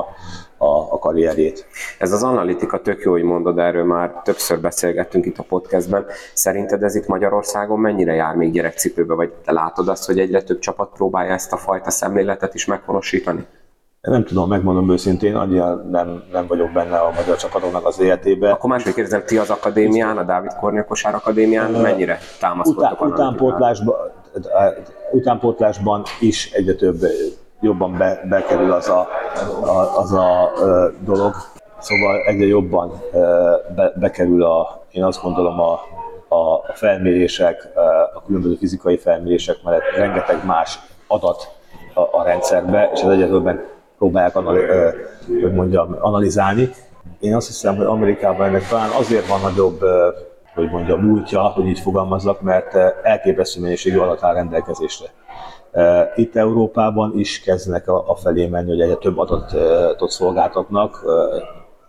a, a karrierjét. Ez az analitika tök jó, hogy mondod, erről már többször beszélgettünk itt a podcastben. Szerinted ez itt Magyarországon mennyire jár még gyerekcipőbe, vagy te látod azt, hogy egyre több csapat próbálja ezt a fajta szemléletet is meghonosítani? Nem tudom, megmondom őszintén, annyira nem, nem vagyok benne a magyar csapatoknak az életébe. Akkor máshogy kérdezem, ti az akadémián, a Dávid Kornél Kosár Akadémián mennyire támaszkodtok Után, Utánpótlásban, utánpótlásban is egyre több jobban be, bekerül az a, a, az a dolog, szóval egyre jobban be, bekerül a, én azt gondolom a, a felmérések, a különböző fizikai felmérések mellett rengeteg más adat a, a rendszerbe, és ez egyre többen próbálják hogy mondjam, analizálni. Én azt hiszem, hogy Amerikában ennek talán azért van nagyobb hogy mondjam, múltja, hogy így fogalmazzak, mert elképesztő mennyiségű adat áll rendelkezésre. Itt Európában is kezdenek a, felé menni, hogy egyre több adatot szolgáltatnak,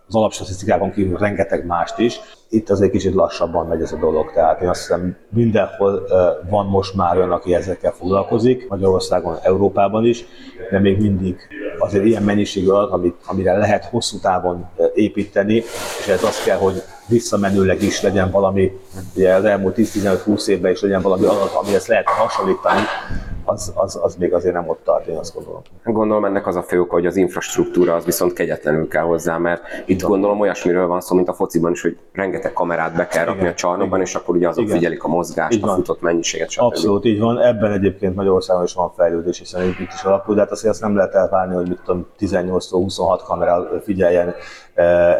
az alapstatisztikákon kívül rengeteg mást is. Itt azért kicsit lassabban megy ez a dolog, tehát én azt hiszem mindenhol van most már olyan, aki ezekkel foglalkozik, Magyarországon, Európában is, de még mindig azért ilyen mennyiségű adat, amit, amire lehet hosszú távon építeni, és ez azt kell, hogy visszamenőleg is legyen valami, ugye az elmúlt 10-15-20 évben is legyen valami adat, amihez lehet hasonlítani, az, az, az még azért nem ott tart, én azt gondolom. Gondolom ennek az a fő oka, hogy az infrastruktúra az viszont kegyetlenül kell hozzá, mert itt gondolom olyasmiről van szó, mint a fociban is, hogy rengeteg kamerát be kell rakni Igen. a csarnokban, Igen. és akkor ugye azok Igen. figyelik a mozgást, így a futott mennyiséget, stb. Abszolút így van, ebben egyébként Magyarországon is van fejlődés, hiszen itt is alapul, de hát azért azt nem lehet elvárni, hogy mit tudom, 18-26 kamera figyeljen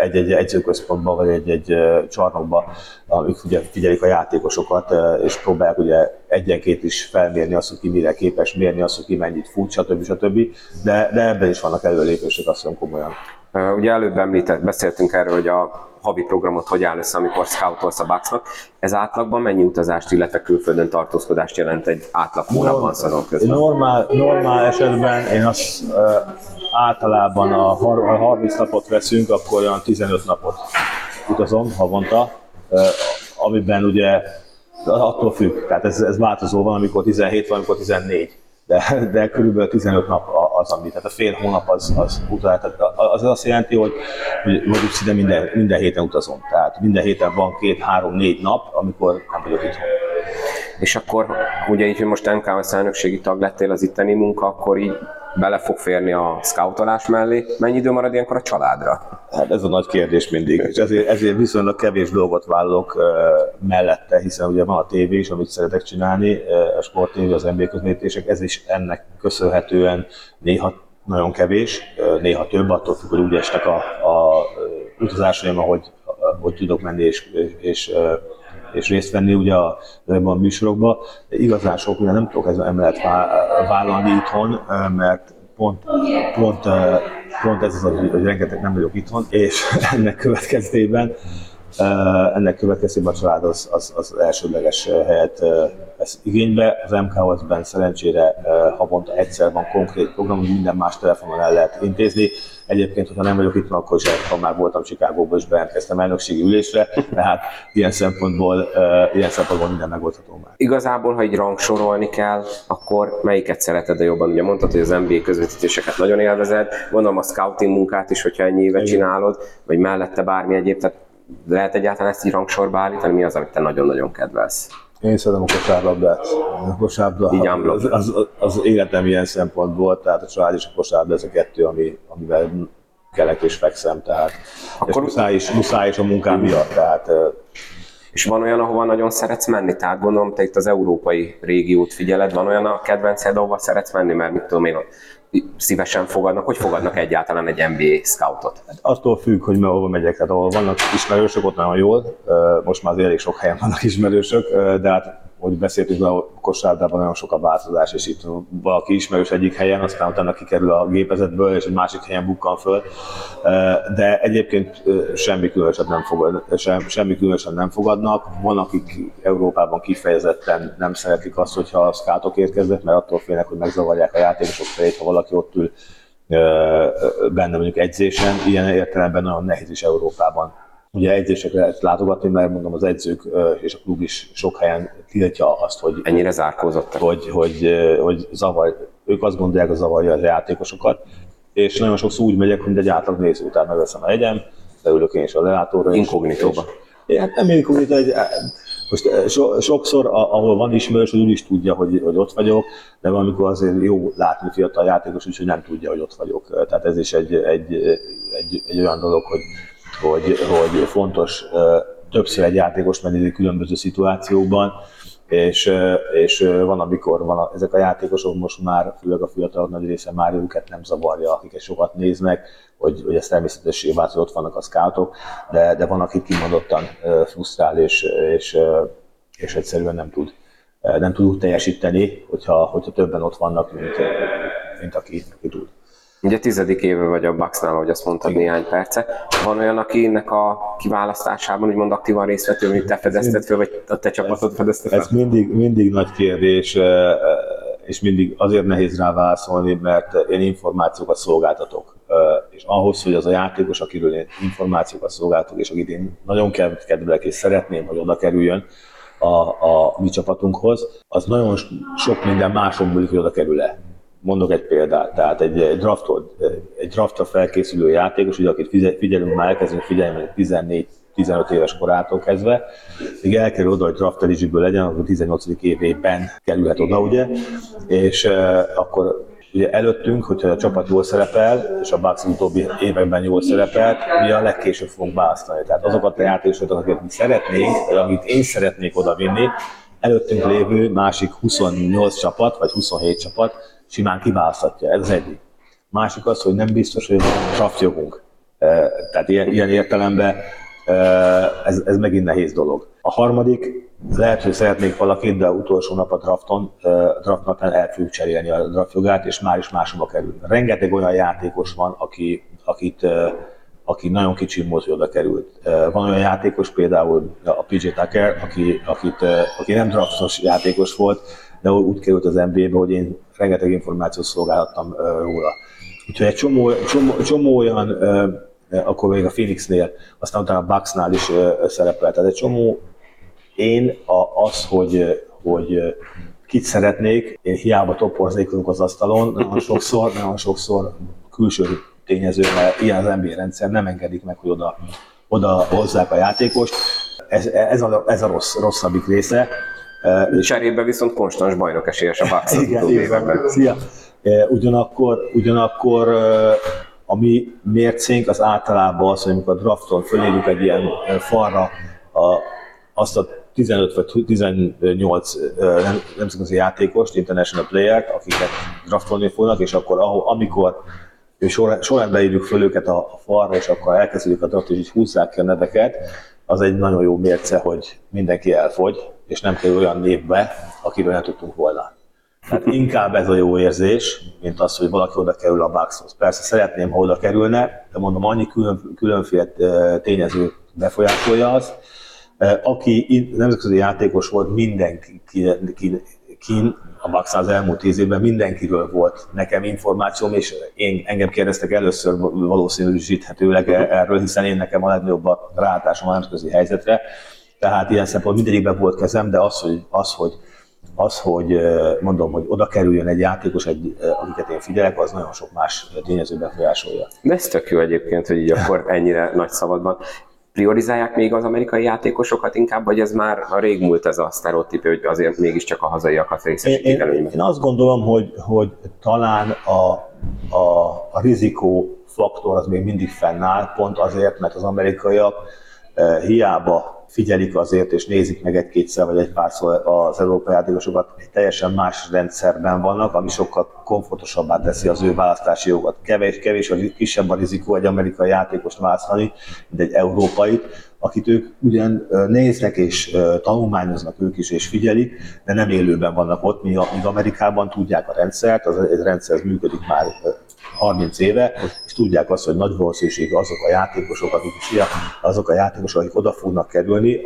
egy-egy edzőközpontban, vagy egy-egy csarnokban, amik ugye figyelik a játékosokat, és próbálják ugye egyenként is felmérni azt, hogy ki mire képes, mérni azt, hogy ki mennyit fut, stb. stb. De, de ebben is vannak előlépések, azt mondom komolyan. Ugye előbb említett, beszéltünk erről, hogy a havi programot hogy áll össze, amikor scoutolsz a Bucksnak. Ez átlagban mennyi utazást, illetve külföldön tartózkodást jelent egy átlag hónapban szezon közben? Normál, normál esetben én azt uh, általában a, a 30 napot veszünk, akkor olyan 15 napot utazom havonta, uh, amiben ugye attól függ, tehát ez, ez változó van, amikor 17 van, amikor 14 de, de körülbelül 15 nap az, ami, tehát a fél hónap az, az utaz, tehát az azt jelenti, hogy, hogy mondjuk szinte minden, minden héten utazom, tehát minden héten van két, három, négy nap, amikor nem vagyok itthon. És akkor ugye így, hogy most NKS elnökségi tag lettél az itteni munka, akkor így bele fog férni a scoutolás mellé. Mennyi idő marad ilyenkor a családra? Hát ez a nagy kérdés mindig, és ezért, ezért viszonylag kevés dolgot vállalok uh, mellette, hiszen ugye van a tévé is, amit szeretek csinálni, uh, a sport TV, az NBA közvetítések, ez is ennek köszönhetően néha nagyon kevés, uh, néha több, attól függ, hogy úgy estek a, a utazásaim, ahogy, hogy tudok menni és, és uh, és részt venni ugye a, a műsorokba. De igazán sok minden nem tudok ezzel emellett vállalni itthon, mert pont, pont, pont ez az, hogy rengeteg nem vagyok itthon, és ennek következtében ennek következtében a család az, az, az elsődleges helyet vesz igénybe. Az MKOS-ben szerencsére havonta egyszer van konkrét program, hogy minden más telefonon el lehet intézni. Egyébként, hogyha nem vagyok itt, akkor is ha már voltam Chicagóban, és bejelentkeztem elnökségi ülésre, tehát ilyen szempontból, ilyen szempontból minden megoldható már. Igazából, ha egy rangsorolni kell, akkor melyiket szereted a jobban? Ugye mondtad, hogy az NBA közvetítéseket nagyon élvezed, gondolom a scouting munkát is, hogyha ennyi éve csinálod, vagy mellette bármi egyéb, tehát lehet egyáltalán ezt így rangsorba állítani? Mi az, amit te nagyon-nagyon kedvelsz? Én szeretem a kosárlabdát. A kosárlabda az, az, az, életem ilyen szempontból, tehát a család és a kosárlabda ez a kettő, ami, amivel kelek és fekszem, tehát Akkor muszáj is, muszáj is a munkám miatt, tehát és van olyan, ahova nagyon szeretsz menni? Tehát gondolom, te itt az európai régiót figyeled, van olyan a kedvenced, ahova szeretsz menni, mert mit tudom én, szívesen fogadnak, hogy fogadnak egyáltalán egy NBA scoutot? Hát attól függ, hogy hova megyek, tehát ahol vannak ismerősök, ott nagyon jól, most már azért elég sok helyen vannak ismerősök, de hát hogy beszéltünk, a kosárlabdában nagyon sok a változás, és itt valaki ismerős egyik helyen, aztán utána kikerül a gépezetből, és egy másik helyen bukkan föl. De egyébként semmi különöset nem, fogad, sem, semmi különösen nem fogadnak. Van, akik Európában kifejezetten nem szeretik azt, hogyha a scoutok érkeznek, mert attól félnek, hogy megzavarják a játékosok fejét, ha valaki ott ül benne mondjuk edzésen. Ilyen értelemben nagyon nehéz is Európában Ugye edzésekre lehet látogatni, mert mondom az edzők és a klub is sok helyen tiltja azt, hogy... Ennyire zárkózottak. Hogy, hogy, hogy zavar, ők azt gondolják, hogy zavarja a játékosokat, és nagyon sokszor úgy megyek, hogy egy átlag néző után megveszem a hegyem, leülök én is a lelátóra. Inkognitóba. És, hát nem inkognitó, egy, most so, sokszor, ahol van ismerős, hogy úgy is tudja, hogy, hogy ott vagyok, de valamikor azért jó látni fiatal játékos, úgyhogy nem tudja, hogy ott vagyok. Tehát ez is egy, egy, egy, egy olyan dolog, hogy hogy, hogy fontos többször egy játékos menni különböző szituációkban, és, és van, amikor van a, ezek a játékosok most már, főleg a fiatalok nagy része már őket nem zavarja, akiket sokat néznek, hogy, hogy ez természetesen vált, hogy ott vannak a scoutok, de, de van, aki kimondottan frusztrál, és, és, és egyszerűen nem tud, nem tud úgy teljesíteni, hogyha, hogyha többen ott vannak, mint, mint aki, aki tud. Ugye tizedik éve vagy a Bucksnál, ahogy azt mondtad Igen. néhány perce. Van olyan, akinek a kiválasztásában úgymond aktívan részt vett, hogy te fedezted fel, vagy a te csapatod fedezte fel? Ez mindig, mindig nagy kérdés, és mindig azért nehéz rá válaszolni, mert én információkat szolgáltatok. És ahhoz, hogy az a játékos, akiről én információkat szolgáltatok, és akit én nagyon kedvelek és szeretném, hogy oda kerüljön, a, a mi csapatunkhoz, az nagyon sok minden máson múlik, hogy oda kerül-e. Mondok egy példát, tehát egy, draftot, egy draftra felkészülő játékos, ugye, akit figyelünk már, elkezdünk figyelni 14 15 éves korától kezdve, még elkerül oda, hogy draft eligible legyen, akkor 18. évében kerülhet oda, ugye, és uh, akkor ugye előttünk, hogyha a csapat jól szerepel, és a Bucks utóbbi években jól szerepelt, mi a legkésőbb fogunk választani. Tehát azokat a játékosokat, akiket mi szeretnénk, vagy amit én szeretnék oda vinni, előttünk lévő másik 28 csapat, vagy 27 csapat simán kiválaszthatja. Ez egyik. Másik az, hogy nem biztos, hogy van draft jogunk. Tehát ilyen, ilyen értelemben ez, ez megint nehéz dolog. A harmadik, lehet, hogy szeretnék valakit, de utolsó nap a drafton, draft napján el fogjuk cserélni a draftjogát, és már is máshova kerül. Rengeteg olyan játékos van, aki, akit, aki nagyon kicsi oda került. Van olyan játékos, például a PJ Tucker, aki, akit, aki nem draftos játékos volt, de úgy került az NBA-be, hogy én rengeteg információt szolgálhattam róla. Úgyhogy egy csomó, csomó, csomó olyan akkor még a Phoenixnél, aztán utána a Bucksnál is szerepelt. Tehát egy csomó én a, az, hogy, hogy kit szeretnék, én hiába toporzékolunk az asztalon, nagyon sokszor, nagyon sokszor külső tényező, mert ilyen az NBA rendszer nem engedik meg, hogy oda, oda hozzák a játékost. Ez, ez, a, ez a rossz, rosszabbik része. Cserébe viszont konstans bajnok esélyes a Bucks az Igen, években. Szia. Ugyanakkor, ugyanakkor a mi mércénk az általában az, hogy amikor a drafton fölérjük egy ilyen falra a, azt a 15 vagy 18 nem, nemzetközi játékost, international player akiket draftolni fognak, és akkor ahol, amikor sor, során beírjuk föl őket a, a falra, és akkor elkezdődik a draft, és így húzzák ki a neveket, az egy nagyon jó mérce, hogy mindenki elfogy, és nem kell olyan névbe, akiről nem tudtunk volna. Tehát inkább ez a jó érzés, mint az, hogy valaki oda kerül a Buckshoz. Persze szeretném, ha oda kerülne, de mondom, annyi külön, különféle tényező befolyásolja az. Aki nemzetközi játékos volt, mindenki kin a Bucks az elmúlt tíz évben mindenkiről volt nekem információm, és én, engem kérdeztek először valószínűsíthetőleg erről, hiszen én nekem a legnagyobb a rálátásom a nemzetközi helyzetre. Tehát ilyen szempontból mindegyikben volt kezem, de az, hogy, az, hogy az, hogy mondom, hogy oda kerüljön egy játékos, egy, akiket én figyelek, az nagyon sok más tényező befolyásolja. De ez tök jó egyébként, hogy így akkor ennyire nagy szabadban. Priorizálják még az amerikai játékosokat inkább, vagy ez már a régmúlt ez a sztereotípia, hogy azért mégiscsak a hazaiakat részesítik előnyben? Én azt gondolom, hogy, hogy talán a, a, a rizikó faktor az még mindig fennáll, pont azért, mert az amerikaiak hiába figyelik azért, és nézik meg egy-kétszer vagy egy párszor az európai játékosokat, egy teljesen más rendszerben vannak, ami sokkal komfortosabbá teszi az ő választási jogot. Kevés, kevés a kisebb a rizikó egy amerikai játékost választani, mint egy európai, akit ők ugyan néznek és tanulmányoznak ők is és figyelik, de nem élőben vannak ott, míg Amerikában tudják a rendszert, az egy rendszer működik már 30 éve, és tudják azt, hogy nagy valószínűség azok a játékosok, akik is ilyen, azok a játékosok, akik oda fognak kerülni,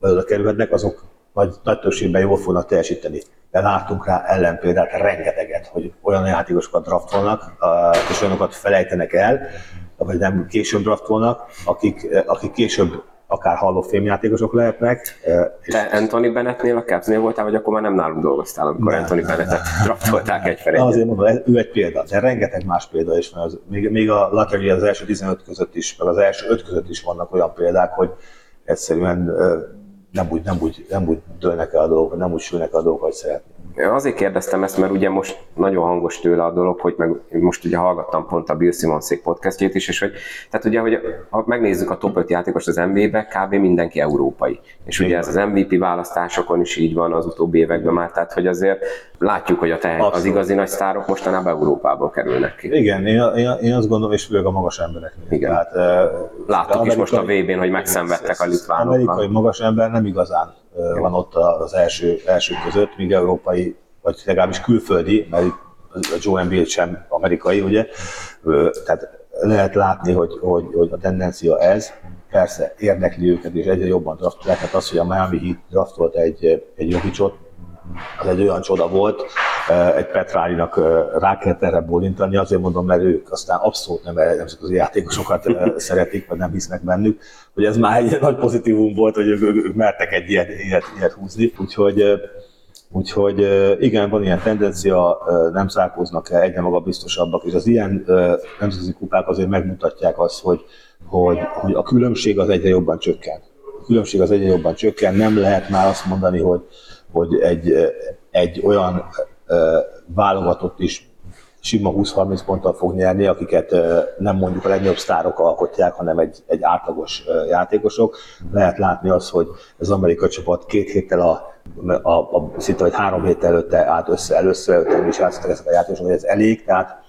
oda kerülhetnek, azok nagy, nagy többségben jól fognak teljesíteni. De láttunk rá ellenpéldát rengeteget, hogy olyan játékosokat draftolnak, és olyanokat felejtenek el, vagy nem később draftolnak, akik, akik később akár Hall of Fame játékosok lehetnek. És Te Anthony Bennettnél a Cavsnél voltál, vagy akkor már nem nálunk dolgoztál, amikor nem, Anthony Bennettet draftolták egy felé. Azért mondom, ő egy példa, de rengeteg más példa is. Az, még, még a lottery az első 15 között is, meg az első 5 között is vannak olyan példák, hogy egyszerűen nem úgy, nem úgy, nem úgy dőlnek el a dolgok, nem úgy sülnek el a dolgok, hogy szeretnék. Azért kérdeztem ezt, mert ugye most nagyon hangos tőle a dolog, hogy meg most ugye hallgattam pont a Bill Simonszék podcastjét is, és hogy, tehát ugye, hogy ha megnézzük a top 5 játékos az NBA-be, kb. mindenki európai. És ugye ez az MVP választásokon is így van az utóbbi években már, tehát hogy azért látjuk, hogy a te, az igazi nagy sztárok mostanában Európából kerülnek ki. Igen, én, én, én azt gondolom, és főleg a magas embereknél. Igen. Tehát, Láttuk is most a VB-n, hogy megszenvedtek a litvánokkal. Amerikai magas ember nem igazán van ott az első, első között, míg európai, vagy legalábbis külföldi, mert a Joe Embiid sem amerikai, ugye? Tehát lehet látni, hogy, hogy, hogy a tendencia ez, persze érdekli őket, és egyre jobban draft, lehet az, hogy a Miami Heat draftolt egy, egy Jokicsot, az egy olyan csoda volt, egy Petrálinak rá kellett erre bólintani, azért mondom, mert ők aztán abszolút nem nemzetközi játékosokat szeretik, vagy nem hisznek bennük, hogy ez már egy nagy pozitívum volt, hogy ők, ők mertek egy ilyet, ilyet, ilyet húzni. Úgyhogy Úgyhogy igen, van ilyen tendencia, nem szárkoznak el, egyre magabiztosabbak, és az ilyen nemzetközi kupák azért megmutatják azt, hogy, hogy, hogy a különbség az egyre jobban csökken. A különbség az egyre jobban csökken, nem lehet már azt mondani, hogy, hogy egy, egy olyan válogatott is sima 20-30 ponttal fog nyerni, akiket nem mondjuk a legnagyobb sztárok alkotják, hanem egy, egy átlagos játékosok. Lehet látni azt, hogy az amerikai csapat két héttel a, a, a szinte, hogy három héttel előtte állt össze először, előtte is játszottak ezek a játékosok, hogy ez elég, tehát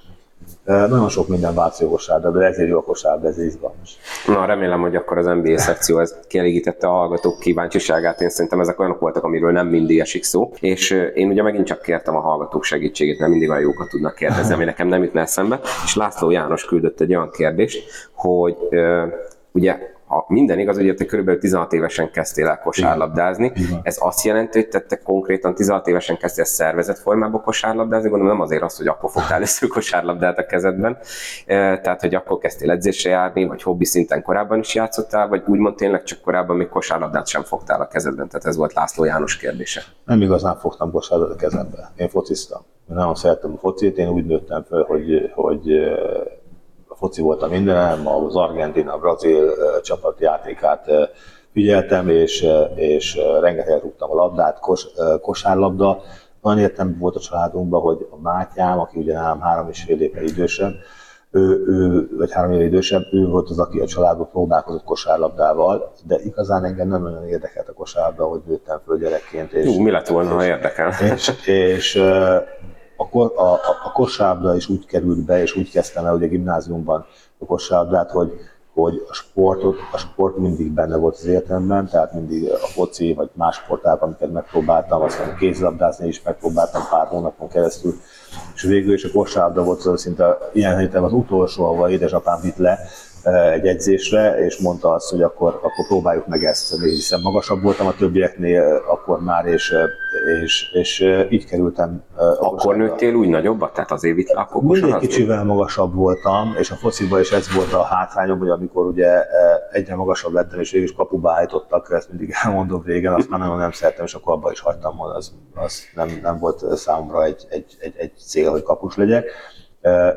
nagyon sok minden változó kosárda, de ezért jó a kosárda, ez izgalmas. Na, remélem, hogy akkor az NBA szekció ez kielégítette a hallgatók kíváncsiságát. Én szerintem ezek olyanok voltak, amiről nem mindig esik szó. És én ugye megint csak kértem a hallgatók segítségét, mert mindig olyan jókat tudnak kérdezni, ami nekem nem jutna eszembe. És László János küldött egy olyan kérdést, hogy ugye ha minden igaz, ugye te körülbelül 16 évesen kezdtél el kosárlabdázni. Igen. Ez azt jelenti, hogy te, te konkrétan 16 évesen kezdtél szervezett formában kosárlabdázni, gondolom nem azért az, hogy akkor fogtál először kosárlabdát a kezedben, tehát hogy akkor kezdtél edzésre járni, vagy hobbi szinten korábban is játszottál, vagy úgymond tényleg csak korábban még kosárlabdát sem fogtál a kezedben, tehát ez volt László János kérdése. Nem igazán fogtam kosárlabdát a kezembe. Én fociztam. Én nagyon szerettem a focit, én úgy nőttem fel, hogy, hogy foci volt a mindenem, az Argentina, a Brazil csapatjátékát figyeltem, és, és rengeteget rúgtam a labdát, kos, kosárlabda. Nagyon értem volt a családunkban, hogy a Mátyám, aki ugye nálam három és fél éve idősebb, ő, ő, vagy három éve idősebb, ő volt az, aki a családban próbálkozott kosárlabdával, de igazán engem nem nagyon érdekelt a kosárlabda, hogy nőttem föl gyerekként. És, Jú, mi lett volna, ha érdekel? És, és a, a, a kosárlabda is úgy került be, és úgy kezdtem el, a gimnáziumban a kosárlabdát, hogy, hogy a sportot, a sport mindig benne volt az életemben, tehát mindig a foci vagy más sportágban, amiket megpróbáltam, aztán a kézilabdázni is megpróbáltam pár hónapon keresztül, és végül is a kosárlabda volt az szinte ilyen héten az utolsó, ahol édesapám vitt le, egy edzésre, és mondta azt, hogy akkor, akkor próbáljuk meg ezt, hiszen magasabb voltam a többieknél akkor már, és, és, és így kerültem. Akkor nőttél úgy nagyobbat? Tehát az évit akkor Mindig kicsivel magasabb voltam, és a fociban is ez volt a hátrányom, hogy amikor ugye egyre magasabb lettem, és végül is kapuba állítottak, ezt mindig elmondom régen, azt már nagyon nem szerettem, és akkor abba is hagytam, hogy az, az nem, nem volt számomra egy, egy, egy, egy cél, hogy kapus legyek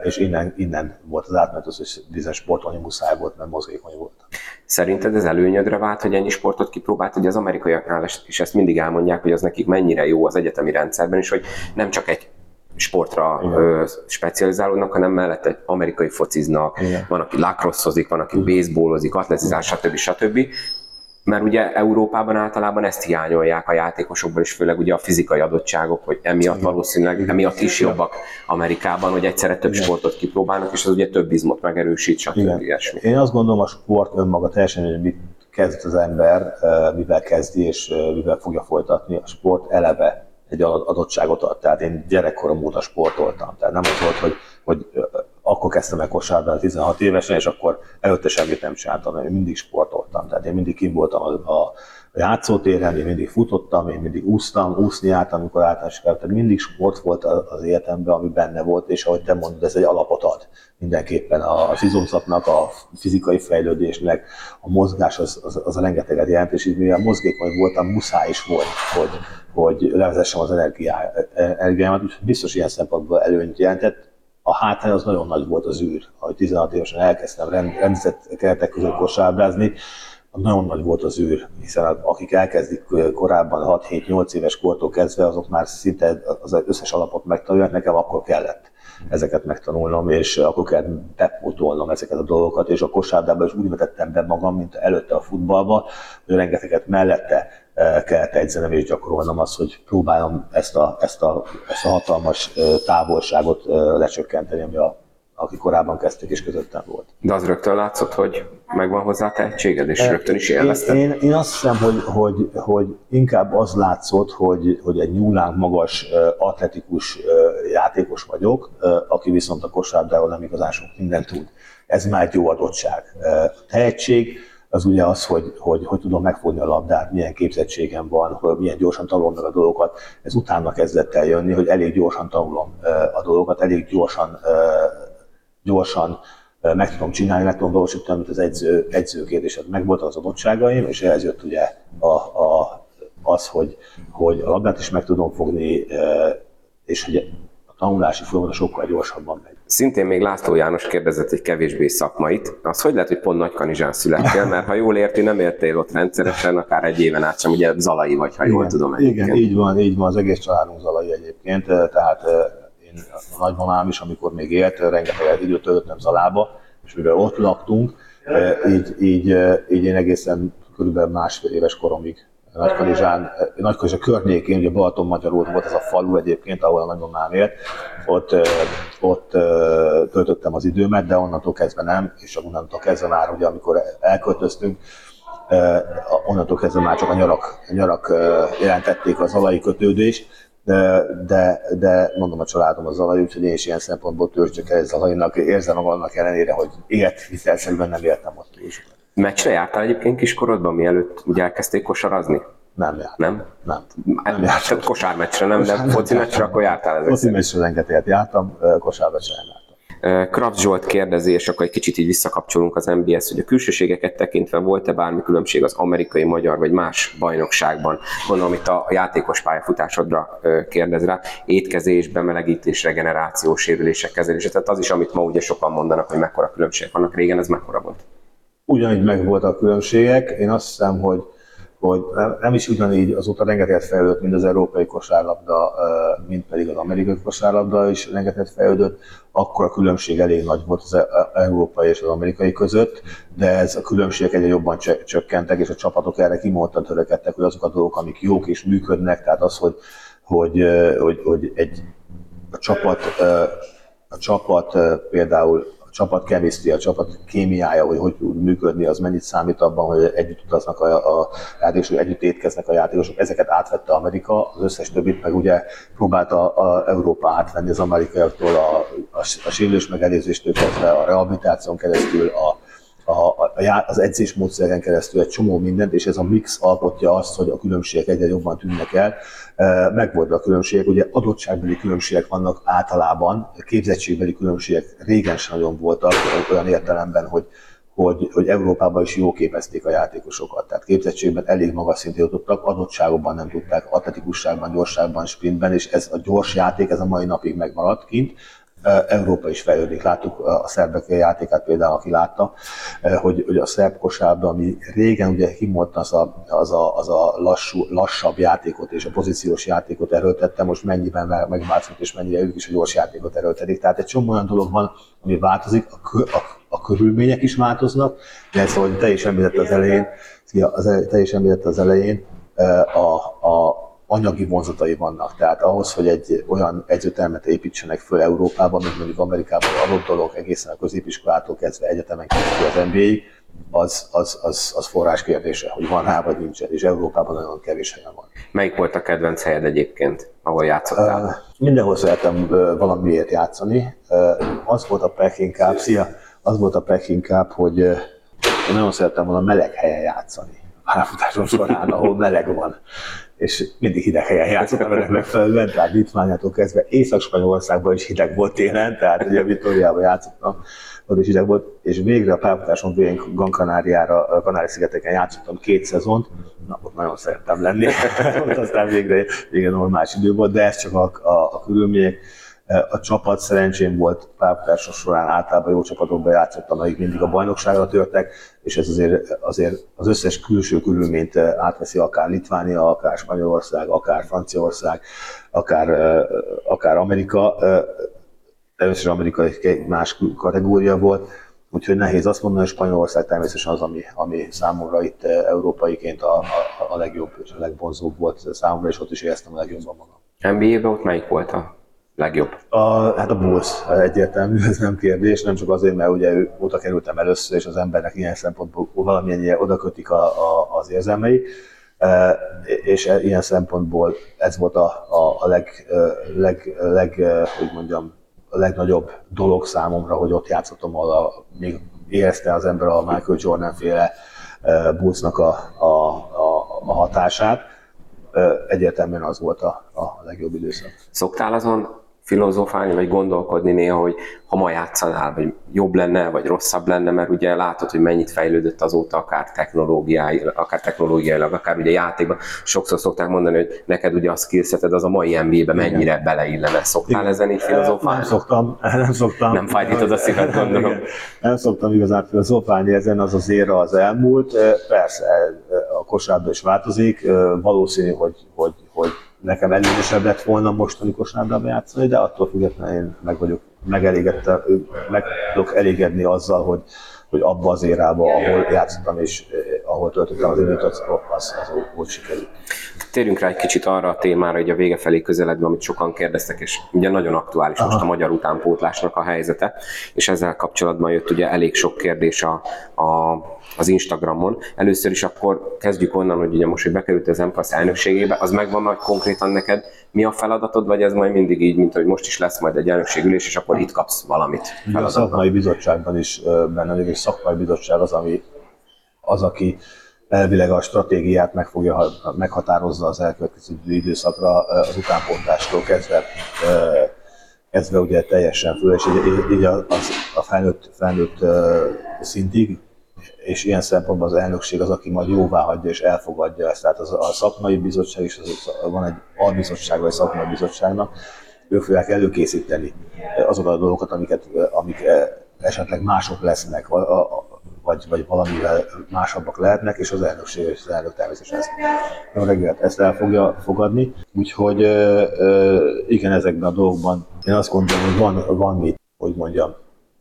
és innen, innen volt az átmenet, hogy bizonyos sportolni muszáj volt, mert mozgékony volt. Szerinted ez előnyödre vált, hogy ennyi sportot kipróbált, hogy az amerikaiaknál is ezt mindig elmondják, hogy az nekik mennyire jó az egyetemi rendszerben, és hogy nem csak egy sportra ö, specializálódnak, hanem mellett egy amerikai fociznak, Igen. van, aki lacrossozik, van, aki baseballozik, atletizál, stb. stb mert ugye Európában általában ezt hiányolják a játékosokból, és főleg ugye a fizikai adottságok, hogy emiatt valószínűleg emiatt is jobbak Amerikában, hogy egyszerre több Igen. sportot kipróbálnak, és az ugye több izmot megerősít, stb. Ilyesmi. Én azt gondolom, a sport önmaga teljesen, hogy mit kezd az ember, mivel kezdi és mivel fogja folytatni, a sport eleve egy adottságot ad. Tehát én gyerekkorom óta sportoltam. Tehát nem az volt, hogy, hogy akkor kezdtem el kosárban 16 évesen, és akkor előtte semmit nem csináltam, én mindig sportoltam. Tehát én mindig kim voltam a, a játszótéren, én mindig futottam, én mindig úsztam, úszni álltam, amikor általános kell. Tehát mindig sport volt az életemben, ami benne volt, és ahogy te mondod, ez egy alapot ad mindenképpen az izomzatnak, a fizikai fejlődésnek, a mozgás az, az, az a rengeteget jelent, és így mivel mozgékony voltam, muszáj is volt, hogy, hogy levezessem az energiámat, biztos ilyen szempontból előnyt jelentett, a hátrány az nagyon nagy volt az űr. Ahogy 16 évesen elkezdtem rendezett keretek között kosárlabdázni, nagyon nagy volt az űr, hiszen akik elkezdik korábban 6-7-8 éves kortól kezdve, azok már szinte az összes alapot megtanulják, nekem akkor kellett ezeket megtanulnom, és akkor kell bepótolnom ezeket a dolgokat, és a kosárlabdában is úgy vetettem be magam, mint előtte a futballba, hogy rengeteget mellette kellett és gyakorolnom azt, hogy próbálom ezt a, ezt a, ezt a hatalmas távolságot lecsökkenteni, ami a aki korábban kezdték és közöttem volt. De az rögtön látszott, hogy megvan hozzá tehetséged, és rögtön is élvezted? Én, én, én azt hiszem, hogy, hogy, hogy inkább az látszott, hogy, hogy egy nyúlánk magas, atletikus játékos vagyok, aki viszont a kosárlabdáról nem igazán sok mindent tud. Ez már egy jó adottság. Tehetség, az ugye az, hogy, hogy hogy tudom megfogni a labdát, milyen képzettségem van, hogy milyen gyorsan tanulom meg a dolgokat. Ez utána kezdett el jönni, hogy elég gyorsan tanulom a dolgokat, elég gyorsan gyorsan meg tudom csinálni, meg tudom valósítani, mint az edző, edzőként, és meg voltak az adottságaim, és ehhez jött ugye a, a, az, hogy, hogy a labdát is meg tudom fogni, és hogy a tanulási folyamat sokkal gyorsabban megy. Szintén még László János kérdezett egy kevésbé szakmait. Az hogy lehet, hogy pont Nagykanizsán születtél, mert ha jól érti, nem értél ott rendszeresen, akár egy éven át sem, ugye Zalai vagy, ha igen, jól tudom. Egyébként. Igen, így van, így van, az egész családunk Zalai egyébként, tehát a nagymamám is, amikor még élt, rengeteg időt töltöttem Zalába, és mivel ott laktunk, így, így, így én egészen körülbelül másfél éves koromig Nagykanizsán, Nagykanizsán környékén, ugye Balaton Magyarul volt ez a falu egyébként, ahol a nagymamám élt, ott, ott töltöttem az időmet, de onnantól kezdve nem, és onnantól kezdve már, ugye, amikor elköltöztünk, onnantól kezdve már csak a nyarak, a nyarak jelentették az alai kötődést, de, de, de mondom a családom az zalaj, úgyhogy én is ilyen szempontból törzsök el zalajnak, érzem magam annak ellenére, hogy élet hitelszerűen nem éltem ott túl Meccsre jártál egyébként kiskorodban, mielőtt ugye elkezdték kosarazni? Nem jártam. Nem? Nem. nem jártam. Kosármeccsre nem, de foci meccsre akkor jártál ezek Foci meccsre rengeteget jártam, kosármeccsre nem Kraft Zsolt kérdezi, és akkor egy kicsit így visszakapcsolunk az NBS, hogy a külsőségeket tekintve volt-e bármi különbség az amerikai, magyar vagy más bajnokságban? Gondolom itt a játékos pályafutásodra kérdez rá, étkezés, bemelegítés, regeneráció, sérülések kezelése, tehát az is, amit ma ugye sokan mondanak, hogy mekkora különbség vannak, régen ez mekkora volt? Ugyanígy meg voltak a különbségek. Én azt hiszem, hogy hogy nem is ugyanígy azóta rengeteget fejlődött, mint az európai kosárlabda, mint pedig az amerikai kosárlabda is rengeteget fejlődött, akkor a különbség elég nagy volt az e, európai és az amerikai között, de ez a különbség egyre jobban csökkentek, és a csapatok erre kimondtan törekedtek, hogy azok a dolgok, amik jók és működnek, tehát az, hogy, hogy, hogy, hogy egy a csapat, a csapat például csapat chemistry, a csapat kémiája, hogy hogy tud működni, az mennyit számít abban, hogy együtt utaznak a, a játékosok, együtt étkeznek a játékosok. Ezeket átvette Amerika, az összes többit meg ugye próbálta a Európa átvenni az amerikaiaktól a, a, a sérülés megelőzéstől kezdve, a rehabilitáción keresztül, a, a, a, az edzésmódszeren keresztül egy csomó mindent, és ez a mix alkotja azt, hogy a különbségek egyre jobban tűnnek el. Megvolt a különbségek, ugye adottságbeli különbségek vannak általában, képzettségbeli különbségek régen sem nagyon voltak, olyan értelemben, hogy hogy, hogy Európában is jó képezték a játékosokat. Tehát képzettségben elég magas szintre jutottak, adottságokban nem tudták, atletikusságban, gyorságban, sprintben, és ez a gyors játék, ez a mai napig megmaradt kint. Európa is fejlődik. Láttuk a szerbek játékát például, aki látta, hogy, hogy a szerb kosárban, ami régen ugye kimondta az a, az a, az a lassú, lassabb játékot és a pozíciós játékot erőltette, most mennyiben megváltozott, és mennyire ők is a gyors játékot erőltetik. Tehát egy csomó olyan dolog van, ami változik, a, a, a körülmények is változnak, de ahogy te is említett az elején, az, te is említett az elején, a, a, anyagi vonzatai vannak. Tehát ahhoz, hogy egy olyan edzőtermet építsenek föl Európában, mint mondjuk Amerikában adott dolog egészen a középiskolától kezdve egyetemen keresztül az NBA-ig, az, az, az, az forrás kérdése, hogy van rá vagy nincsen, és Európában nagyon kevés helyen van. Melyik volt a kedvenc helyed egyébként, ahol játszottál? Uh, mindenhol szeretem uh, valamiért játszani. Uh, az volt a pek inkább, szia, az volt a pek inkább, hogy uh, én nagyon szerettem volna meleg helyen játszani. Pályafutásom során, ahol meleg van és mindig hideg helyen játszottam ennek megfelelően, tehát Litványától kezdve. Észak-Spanyolországban is hideg volt télen, tehát ugye Vitóriában játszottam, ott is hideg volt, és végre a pályafutáson végén Gran Canaria-ra, Kanári-szigeteken játszottam két szezont, na ott nagyon szerettem lenni, ott aztán végre, végre normális idő volt, de ez csak a, a, a körülmények. A csapat szerencsém volt pályafutása során általában jó csapatokba játszottam, akik mindig a bajnokságra törtek, és ez azért, azért az összes külső körülményt átveszi akár Litvánia, akár Spanyolország, akár Franciaország, akár, akár Amerika. Először Amerika egy más kategória volt, úgyhogy nehéz azt mondani, hogy Spanyolország természetesen az, ami, ami számomra itt európaiként a, a, a legjobb és a legvonzóbb volt számomra, és ott is éreztem a legjobban magam. NBA-ben ott melyik volt a legjobb? A, hát a Bulls egyértelmű, ez nem kérdés, nem csak azért, mert ugye oda kerültem először, és az embernek ilyen szempontból valamilyen oda kötik a, a, az érzelmei, e, és e, ilyen szempontból ez volt a, a, a leg, e, leg, leg, hogy mondjam, a legnagyobb dolog számomra, hogy ott játszottam, ahol a, még érezte az ember a Michael Jordan féle Bullsnak a, a, a, a hatását. Egyértelműen az volt a, a legjobb időszak. Szoktál azon filozofálni, vagy gondolkodni néha, hogy ha ma játszanál, vagy jobb lenne, vagy rosszabb lenne, mert ugye látod, hogy mennyit fejlődött azóta, akár technológiai, akár technológiailag, akár ugye játékban. Sokszor szokták mondani, hogy neked ugye a skillseted az a mai NBA-be mennyire Igen. beleillene. Szoktál Igen. ezen így filozofálni? Nem szoktam, nem szoktam. Nem fájdítod a szíved, gondolom. Igen. Nem szoktam igazán filozofálni ezen, az az éra az elmúlt. Persze, a kosárban is változik. Valószínű, hogy, hogy, hogy nekem előnyösebb lett volna mostani kosárlabdában játszani, de attól függetlenül én meg vagyok, megelégedte, meg tudok elégedni azzal, hogy, hogy abba az érába, ahol játszottam és ahol töltöttem az időt, az, az, az úgy sikerült. Térjünk rá egy kicsit arra a témára, hogy a vége felé közeledve, amit sokan kérdeztek, és ugye nagyon aktuális Aha. most a magyar utánpótlásnak a helyzete, és ezzel kapcsolatban jött ugye elég sok kérdés a, a az Instagramon. Először is akkor kezdjük onnan, hogy ugye most, hogy bekerült az MPASZ elnökségébe, az megvan, hogy konkrétan neked mi a feladatod, vagy ez majd mindig így, mint hogy most is lesz majd egy elnökségülés, és akkor itt kapsz valamit. Ugye a szakmai bizottságban is benne és szakmai bizottság az, ami az, aki elvileg a stratégiát meg fogja, meghatározza az elkövetkező időszakra az utánpontástól kezdve kezdve ugye teljesen föl, és így, így a, a felnőtt, felnőtt szintig, és ilyen szempontból az elnökség az, aki majd jóvá hagyja és elfogadja ezt. Tehát az, a szakmai bizottság is, az, van egy albizottság vagy szakmai bizottságnak, ők fogják előkészíteni azokat a dolgokat, amiket, amik esetleg mások lesznek, vagy, vagy valamivel másabbak lehetnek, és az elnökség és az elnök természetesen ezt, a reggelt ezt el fogja fogadni. Úgyhogy igen, ezekben a dolgokban én azt gondolom, hogy van, van mit, hogy mondjam,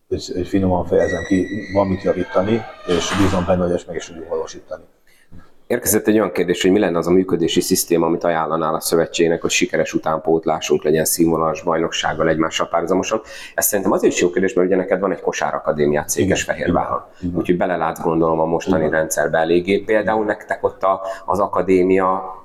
hogy finoman fejezem ki, van mit javítani, és bízom benne, hogy ezt meg is tudjuk valósítani. Érkezett egy olyan kérdés, hogy mi lenne az a működési szisztéma, amit ajánlanál a szövetségnek, hogy sikeres utánpótlásunk legyen színvonalas bajnoksággal egymással párhuzamosan. Ez szerintem azért is jó kérdés, mert ugye neked van egy kosárakadémiát Székesfehérváron. Úgyhogy belelátsz gondolom a mostani Igen. rendszerbe eléggé. Például nektek ott a, az akadémia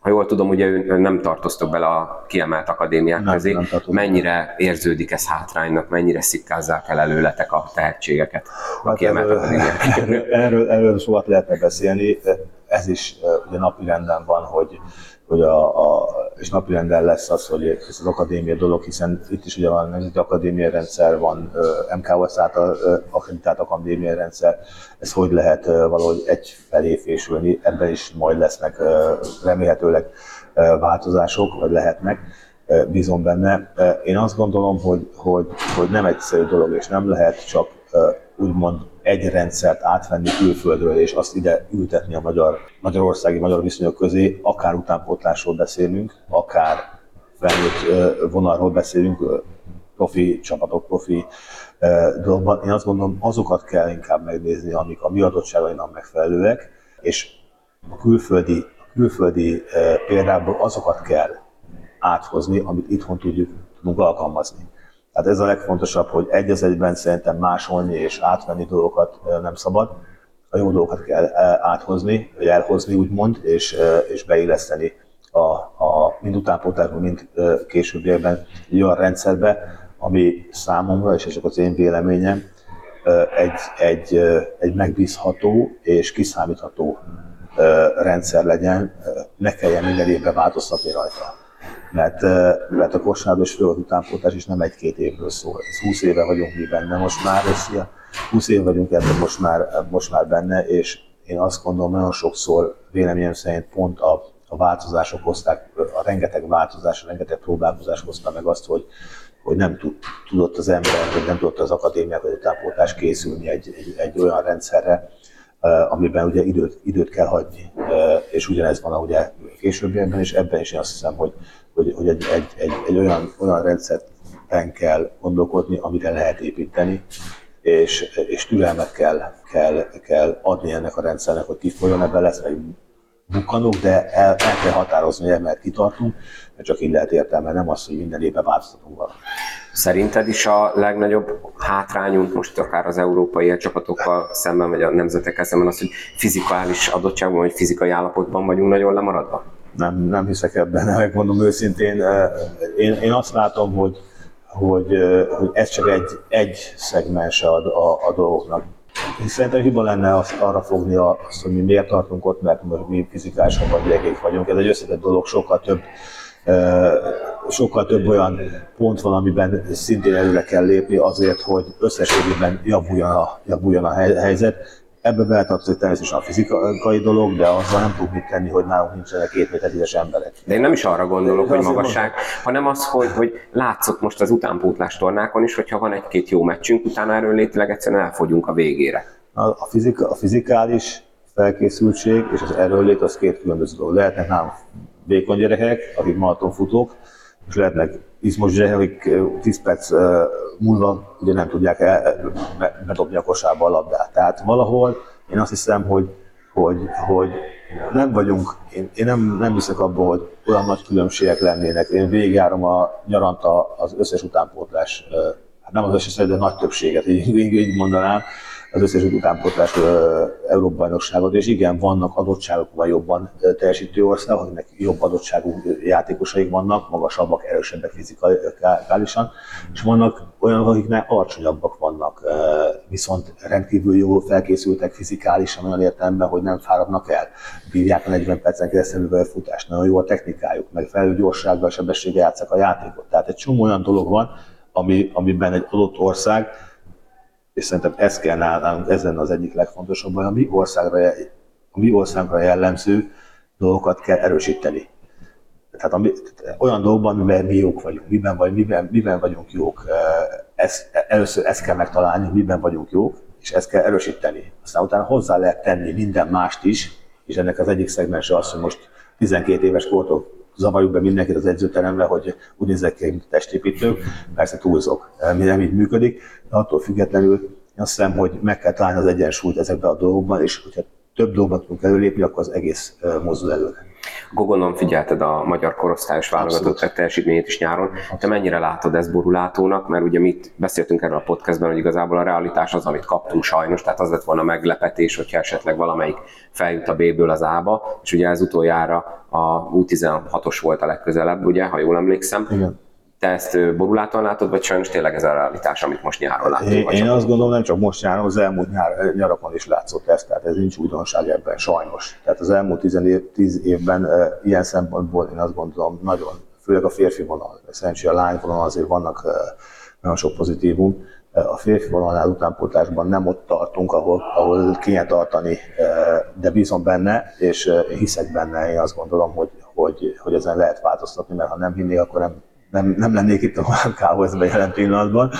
ha jól tudom, ugye ön nem tartoztok bele a kiemelt akadémiák nem, közé. Nem mennyire érződik ez hátránynak, mennyire szikkázzák el előletek a tehetségeket a hát kiemelt erről, akadémiák? Erről, erről sokat lehetne beszélni. Ez is ugye napi renden van, hogy hogy a, a, és napirenden lesz az, hogy ez az akadémia dolog, hiszen itt is ugye van nemzeti akadémia rendszer, van MKOS által akreditált akadémia rendszer, ez hogy lehet valahogy egy felé fésülni, ebben is majd lesznek remélhetőleg változások, vagy lehetnek, bízom benne. Én azt gondolom, hogy, hogy, hogy nem egyszerű dolog, és nem lehet csak úgymond egy rendszert átvenni külföldről, és azt ide ültetni a magyar, magyarországi magyar viszonyok közé, akár utánpótlásról beszélünk, akár felnőtt vonalról beszélünk, profi csapatok, profi dolgokban. Én azt gondolom, azokat kell inkább megnézni, amik a mi adottságainak megfelelőek, és a külföldi, a külföldi példából azokat kell áthozni, amit itthon tudjuk, tudunk alkalmazni. Hát ez a legfontosabb, hogy egy az egyben szerintem másolni és átvenni dolgokat nem szabad. A jó dolgokat kell áthozni, vagy elhozni úgymond, és, és beilleszteni a, a mind utánpótlásban, mind későbbiekben egy olyan rendszerbe, ami számomra, és ez az én véleményem, egy, egy, egy megbízható és kiszámítható rendszer legyen, ne kelljen minden évben változtatni rajta mert, mert a kosárlabda és utánpótlás is nem egy-két évről szól. Ez 20 éve vagyunk mi benne most már, és 20 éve vagyunk ebben most már, most már benne, és én azt gondolom, nagyon sokszor véleményem szerint pont a, a változások hozták, a rengeteg változás, a rengeteg próbálkozás hozta meg azt, hogy, hogy nem tud, tudott az ember, hogy nem tudott az akadémiák vagy utánpótlás készülni egy, egy, egy olyan rendszerre, amiben ugye időt, időt kell hagyni. És ugyanez van ugye későbbiekben, és ebben is én azt hiszem, hogy, hogy, hogy egy, egy, egy, egy olyan, olyan rendszerben kell gondolkodni, amire lehet építeni, és, és türelmet kell, kell, kell adni ennek a rendszernek, hogy kifolyjon, ebben lesz meg bukkanok, de el, el kell határozni, hogy mert kitartunk, mert csak így lehet értelme, nem az, hogy minden évben változtatunk valamit. Szerinted is a legnagyobb hátrányunk most akár az európai csapatokkal szemben, vagy a nemzetekkel szemben az, hogy fizikális adottságban, vagy fizikai állapotban vagyunk nagyon lemaradva? Nem, nem hiszek ebben, megmondom őszintén. Én, én azt látom, hogy, hogy, hogy ez csak egy, egy szegmens a, a, a dolgoknak. Szerintem hiba lenne azt arra fogni azt, hogy mi miért tartunk ott, mert most mi fizikálisan vagy gyerekek vagyunk. Ez egy összetett dolog, sokkal több sokkal több olyan pont van, amiben szintén előre kell lépni azért, hogy összességében javuljon a, javuljon a helyzet. Ebbe beletartozik természetesen a fizikai dolog, de azzal nem tudunk mit tenni, hogy nálunk nincsenek két méter tízes emberek. De én nem is arra gondolok, de hogy magasság, hanem az, hogy, hogy látszott most az utánpótlás tornákon is, hogyha van egy-két jó meccsünk, utána erről létileg egyszerűen elfogyunk a végére. A, a, fizika, a fizikális felkészültség és az erőlét az két különböző dolog. Lehetnek nálunk vékony gyerekek, akik maratonfutók, és lehetnek gyerekek, akik 10 perc múlva ugye nem tudják el, bedobni a kosárba a labdát. Tehát valahol én azt hiszem, hogy, hogy, hogy nem vagyunk, én, én nem, nem hiszek abban, hogy olyan nagy különbségek lennének. Én végigjárom a nyaranta az összes utánpótlás, hát nem az összes, de nagy többséget, így, így mondanám, az összes utánpótlás Európa bajnokságot, és igen, vannak adottságok, vagy jobban teljesítő országok, akiknek jobb adottságú játékosaik vannak, magasabbak, erősebbek fizikálisan, és vannak olyanok, akiknek alacsonyabbak vannak, viszont rendkívül jó felkészültek fizikálisan olyan értelemben, hogy nem fáradnak el, bírják a 40 percen keresztül futást, nagyon jó a technikájuk, meg felül gyorsággal, sebességgel játszák a játékot. Tehát egy csomó olyan dolog van, ami, amiben egy adott ország és szerintem ez kell nálunk, ez lenne az egyik legfontosabb, hogy a mi országra, a mi országra jellemző dolgokat kell erősíteni. Tehát ami, olyan dolgokban, miben mi jók vagyunk, miben, vagy, miben, miben vagyunk jók, ez, először ezt kell megtalálni, miben vagyunk jók, és ezt kell erősíteni. Aztán utána hozzá lehet tenni minden mást is, és ennek az egyik szegmense az, hogy most 12 éves kortól zavarjuk be mindenkit az edzőterembe, hogy úgy nézek ki, testépítők, persze túlzok, mi nem így működik, de attól függetlenül én azt hiszem, hogy meg kell találni az egyensúlyt ezekben a dolgokban, és hogyha több dolgot tudunk előlépni, akkor az egész mozdul előre. Gogonon figyelted a magyar korosztályos válogatott teljesítményét is nyáron. Te mennyire látod ezt borulátónak? Mert ugye mit beszéltünk erről a podcastben, hogy igazából a realitás az, amit kaptunk sajnos, tehát az lett volna meglepetés, hogyha esetleg valamelyik feljut a B-ből az A-ba, és ugye ez utoljára a U16-os volt a legközelebb, ugye, ha jól emlékszem. Igen te ezt boruláton látod, vagy sajnos tényleg ez a realitás, amit most nyáron látunk? Én, én azt gondolom, nem csak most nyáron, az elmúlt nyár, nyarakon is látszott ez, tehát ez nincs újdonság ebben, sajnos. Tehát az elmúlt tíz, év, tíz évben e, ilyen szempontból én azt gondolom nagyon, főleg a férfi vonal, szerencsére a lány vonal azért vannak e, nagyon sok pozitívum, a férfi vonalnál utánpótlásban nem ott tartunk, ahol, ahol kéne tartani, de bízom benne, és hiszek benne, én azt gondolom, hogy, hogy, hogy ezen lehet változtatni, mert ha nem hinné, akkor nem nem, nem lennék itt a KOS-ben jelen pillanatban.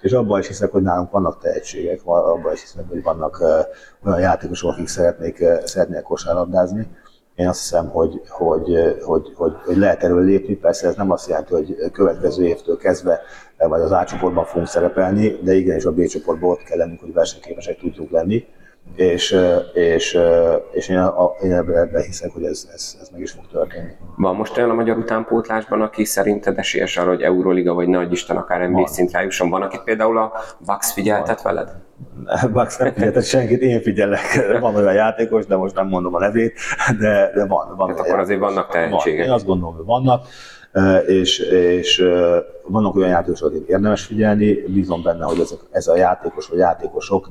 És abban is hiszek, hogy nálunk vannak tehetségek, abban is hiszek, hogy vannak olyan játékosok, akik szeretnék, szeretnék kosárlabdázni. Én azt hiszem, hogy, hogy, hogy, hogy, hogy lehet erről lépni, persze ez nem azt jelenti, hogy következő évtől kezdve vagy az A csoportban fogunk szerepelni, de igenis a B csoportban ott kell lennünk, hogy versenyképesek tudjunk lenni és, és, és én, a, én ebben hiszek, hogy ez, ez, ez meg is fog történni. Van most olyan a magyar utánpótlásban, aki szerinted esélyes arra, hogy Euroliga vagy nagy Isten akár NBA szintre jusson? Van, akit például a Vax figyeltet van. veled? Vax nem figyeltet senkit, én figyelek. Van olyan játékos, de most nem mondom a nevét, de, de van. van Tehát akkor azért vannak tehetségek. Van. Én azt gondolom, hogy vannak és, és vannak olyan játékosok, akik érdemes figyelni, bízom benne, hogy ezek, ez a játékos vagy játékosok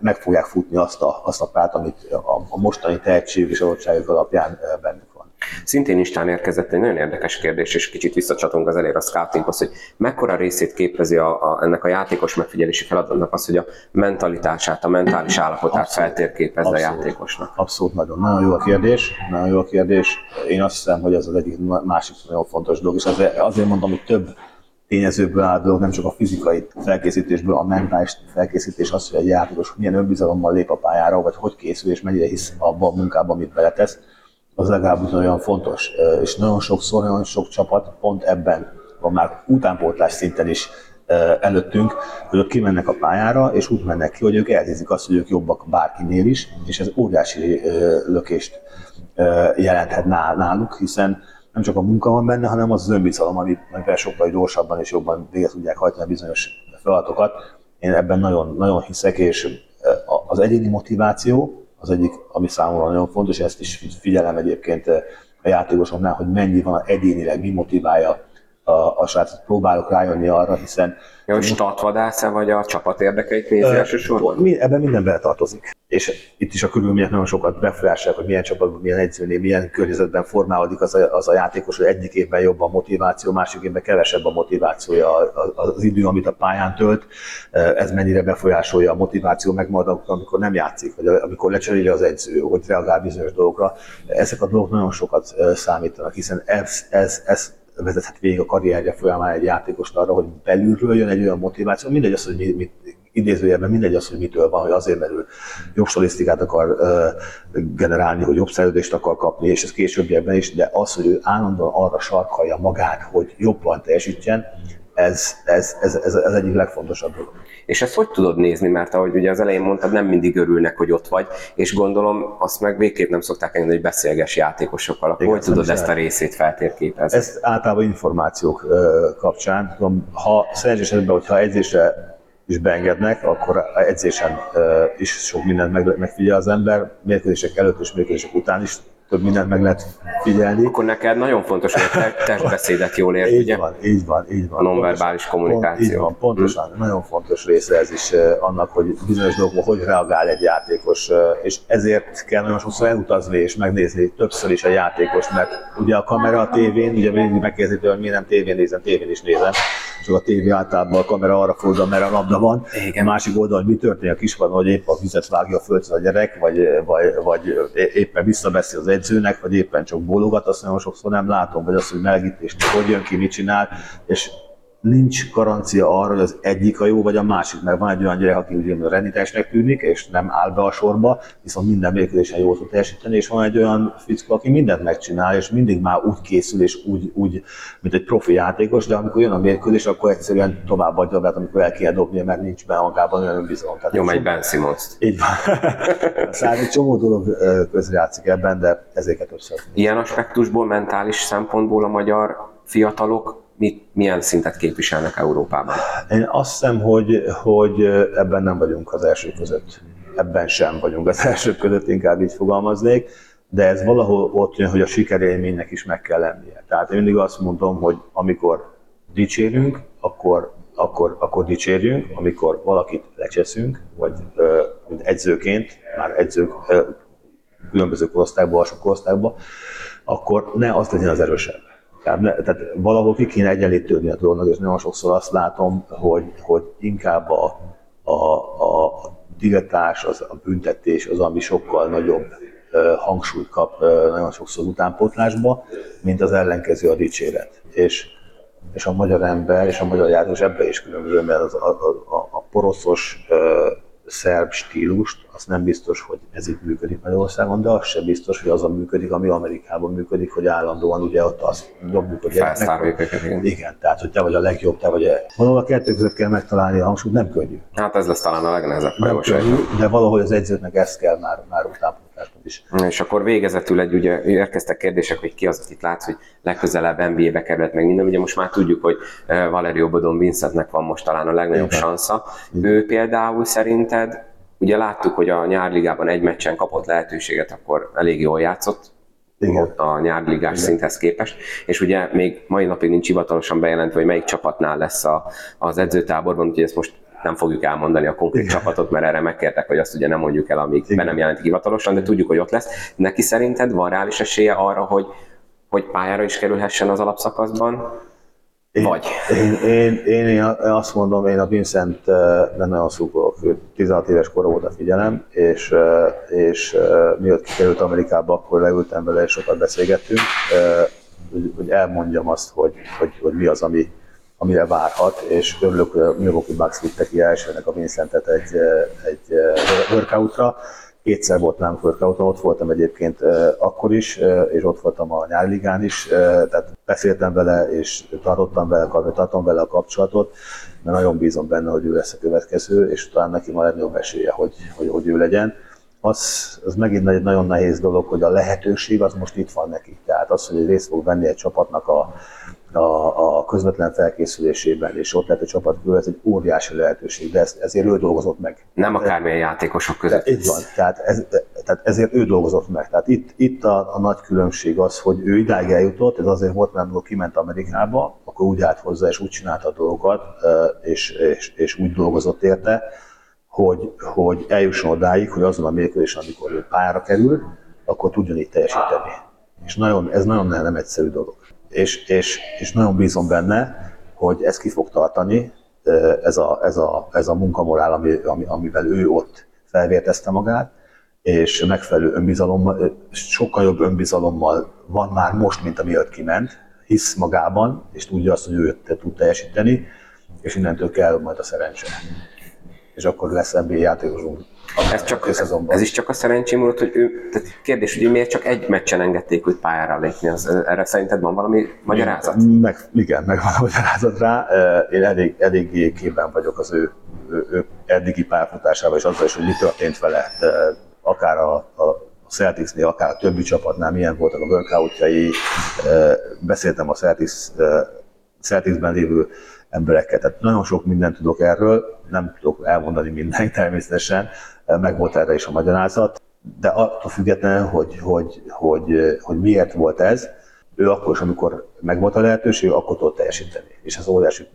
meg fogják futni azt a, azt a párt, amit a, a mostani tehetség és adottságok alapján bennük van. Szintén Instán érkezett egy nagyon érdekes kérdés, és kicsit visszacsatunk az elére a scoutinghoz, hogy mekkora részét képezi a, a, ennek a játékos megfigyelési feladatnak az, hogy a mentalitását, a mentális állapotát Abszolút. feltérképezze Abszolút. a játékosnak. Abszolút nagyon. Nagyon jó a kérdés. Nagyon jó a kérdés. Én azt hiszem, hogy ez az egyik másik nagyon fontos dolog, és azért, azért mondom, hogy több tényezőből áll dolog, nem csak a fizikai felkészítésből, a mentális felkészítés, az, hogy egy játékos milyen önbizalommal lép a pályára, vagy hogy készül, és mennyire hisz abban a munkában, amit beletesz, az legalább olyan fontos. És nagyon sokszor, nagyon sok csapat pont ebben van már utánpótlás szinten is előttünk, hogy ők kimennek a pályára, és úgy mennek ki, hogy ők elhízik azt, hogy ők jobbak bárkinél is, és ez óriási lökést jelenthet náluk, hiszen nem csak a munka van benne, hanem az, az önbizalom, amit amivel sokkal gyorsabban és jobban végre tudják hajtani bizonyos feladatokat. Én ebben nagyon, nagyon hiszek, és az egyéni motiváció az egyik, ami számomra nagyon fontos, ezt is figyelem egyébként a játékosoknál, hogy mennyi van egyénileg, mi motiválja a, a srácot, próbálok rájönni arra, hiszen... Ja, hogy statvadász vagy a csapat érdekeit nézi elsősorban? Mi, ebben minden beletartozik. És itt is a körülmények nagyon sokat befolyásolják, hogy milyen csapatban, milyen edzőnél, milyen környezetben formálódik az a, az a játékos, hogy egyik évben jobb a motiváció, másik évben kevesebb a motivációja, az idő, amit a pályán tölt, ez mennyire befolyásolja a motiváció, meg majd amikor nem játszik, vagy amikor lecseréli az edző, hogy reagál bizonyos dolgokra. Ezek a dolgok nagyon sokat számítanak, hiszen ez, ez, ez vezethet végig a karrierje folyamán egy játékost arra, hogy belülről jön egy olyan motiváció, mindegy az, hogy mit idézőjelben mindegy az, hogy mitől van, hogy azért merül jobb statisztikát akar generálni, hogy jobb szerződést akar kapni, és ez későbbiekben is, de az, hogy ő állandóan arra sarkalja magát, hogy jobban teljesítsen, ez, ez, ez, ez, ez egyik legfontosabb dolog. És ezt hogy tudod nézni, mert ahogy ugye az elején mondtad, nem mindig örülnek, hogy ott vagy, és gondolom azt meg végképp nem szokták engedni, hogy beszélges játékosokkal. Akkor hogy tudod ezt a részét feltérképezni? Ezt általában információk kapcsán. Ha szerencsés esetben, hogyha edzésre is beengednek, akkor edzésen is sok mindent megfigyel az ember, mérkőzések előtt és mérkőzések után is több mindent meg lehet figyelni. Akkor neked nagyon fontos, hogy a testbeszédet jól érd, így ugye? Van, így van, így van. A nonverbális kommunikáció. Pont, így van, pontosan. Hmm. Nagyon fontos része ez is annak, hogy bizonyos dolgokban hogy reagál egy játékos, és ezért kell nagyon sokszor elutazni és megnézni többször is a játékos, mert ugye a kamera a tévén, ugye mindig megkérdezi, hogy miért nem tévén nézem, tévén is nézem, csak a tévé általában a kamera arra fordul, mert a labda van. Igen. A másik oldalon, mi történik a kispadon, hogy épp a vizet vágja a földre a gyerek, vagy, vagy, vagy éppen visszabeszél az edzőnek, vagy éppen csak bólogat, azt nagyon sokszor nem látom, vagy azt, hogy melegítést hogy jön ki, mit csinál, és nincs garancia arra, hogy az egyik a jó, vagy a másik, mert van egy olyan gyerek, aki ugye renitásnak tűnik, és nem áll be a sorba, viszont minden mérkőzésen jól tud teljesíteni, és van egy olyan fickó, aki mindent megcsinál, és mindig már úgy készül, és úgy, úgy mint egy profi játékos, de amikor jön a mérkőzés, akkor egyszerűen tovább adja be, amikor el kell dobnia, mert nincs be magában olyan önbizalom. Jó, egy Ben Simmons. Így van. szóval egy csomó dolog közrejátszik ebben, de ezeket többször. Ilyen aspektusból, mentális szempontból a magyar fiatalok mit, milyen szintet képviselnek Európában? Én azt hiszem, hogy, hogy ebben nem vagyunk az elsők között. Ebben sem vagyunk az elsők között, inkább így fogalmaznék, de ez valahol ott jön, hogy a sikerélménynek is meg kell lennie. Tehát én mindig azt mondom, hogy amikor dicsérünk, akkor, akkor, akkor dicsérjünk, amikor valakit lecseszünk, vagy mint edzőként, már edzők különböző korosztályból, alsó korosztályból, akkor ne az legyen az erősebb tehát, tehát valahol ki kéne egyenlítődni a dolognak, és nagyon sokszor azt látom, hogy, hogy inkább a, a, a tiltás, az, a büntetés az, ami sokkal nagyobb hangsúlyt kap nagyon sokszor utánpótlásba, mint az ellenkező a dicséret. És, és a magyar ember és a magyar játék ebbe is különböző, mert az, a, a, a poroszos szerb stílust, az nem biztos, hogy ez itt működik Magyarországon, de az sem biztos, hogy az a működik, ami Amerikában működik, hogy állandóan ugye ott az jobb hogy igen. igen. tehát hogy te vagy a legjobb, te vagy a... Valahol a kettő között kell megtalálni a hangsúlyt, nem könnyű. Hát ez lesz talán a legnehezebb nem könnyű, de valahogy az edzőknek ezt kell már, már utána is. És akkor végezetül egy, ugye érkeztek kérdések, hogy ki az, akit látsz, hogy legközelebb NBA-be került meg minden. Ugye most már tudjuk, hogy eh, Valerio Bodon Vincentnek van most talán a legnagyobb Igen. sansza. Ő például szerinted, ugye láttuk, hogy a nyárligában egy meccsen kapott lehetőséget, akkor elég jól játszott, igen. ott a nyárligás Igen. szinthez képest, és ugye még mai napig nincs hivatalosan bejelentve, hogy melyik csapatnál lesz a, az edzőtáborban, úgyhogy ezt most nem fogjuk elmondani a konkrét Igen. csapatot, mert erre megkértek, hogy azt ugye nem mondjuk el, amíg Igen. be nem jelentik hivatalosan, de tudjuk, hogy ott lesz. Neki szerinted van reális esélye arra, hogy hogy pályára is kerülhessen az alapszakaszban? Én, Vagy? Én, én, én, én azt mondom, én a Vincent nem nagyon szurkolok, 16 éves kora óta figyelem, és, és miatt kikerült Amerikába, akkor leültem vele, és sokat beszélgettünk, hogy, hogy elmondjam azt, hogy, hogy, hogy mi az, ami, amire várhat, és örülök, hogy a Milwaukee Bucks vitte ki elsőnek a Vincentet egy, egy workoutra, kétszer volt nem workouton, ott voltam egyébként akkor is, és ott voltam a nyári is, tehát beszéltem vele, és tartottam vele, tartom vele a kapcsolatot, mert nagyon bízom benne, hogy ő lesz a következő, és talán neki ma legnagyobb esélye, hogy, hogy, hogy ő legyen. Az, az megint egy nagyon nehéz dolog, hogy a lehetőség az most itt van neki. Tehát az, hogy részt fog venni egy csapatnak a, a, a közvetlen felkészülésében, és ott lehet a csapat körül, ez egy óriási lehetőség, de ez, ezért ő dolgozott meg. Nem akármilyen játékosok között. Így van, tehát, ez, tehát ezért ő dolgozott meg. Tehát itt, itt a, a nagy különbség az, hogy ő idáig eljutott, ez azért volt, mert amikor kiment Amerikába, akkor úgy állt hozzá, és úgy csinálta a dolgokat, és, és, és úgy dolgozott érte, hogy, hogy eljusson odáig, hogy azon a mérkőzésen, amikor ő pályára kerül, akkor tudjon így teljesíteni. És nagyon, ez nagyon nem egyszerű dolog és, és, és nagyon bízom benne, hogy ez ki fog tartani, ez a, ez a, ez a munkamorál, ami, ami, amivel ő ott felvértezte magát, és megfelelő önbizalommal, sokkal jobb önbizalommal van már most, mint amiatt kiment, hisz magában, és tudja azt, hogy ő tud teljesíteni, és innentől kell majd a szerencse. És akkor lesz NBA játékosunk ez, csak, ez, ez is csak a szerencsém volt, hogy ő, tehát kérdés, hogy miért csak egy meccsen engedték őt pályára lépni, az, erre szerinted van valami magyarázat? Meg, igen, meg van a magyarázat rá. Én elég, eléggé képben vagyok az ő, ő, ő eddigi pályafutásával, és azzal is, hogy mi történt vele, akár a, a Celticsnél, akár a többi csapatnál milyen voltak a workoutjai. Beszéltem a Celtics, Celticsben lévő emberekkel. Tehát nagyon sok mindent tudok erről, nem tudok elmondani mindent természetesen, meg erre is a magyarázat, de attól függetlenül, hogy, hogy, hogy, hogy miért volt ez, ő akkor is, amikor megvolt a lehetőség, akkor tudott teljesíteni. És ez óriási,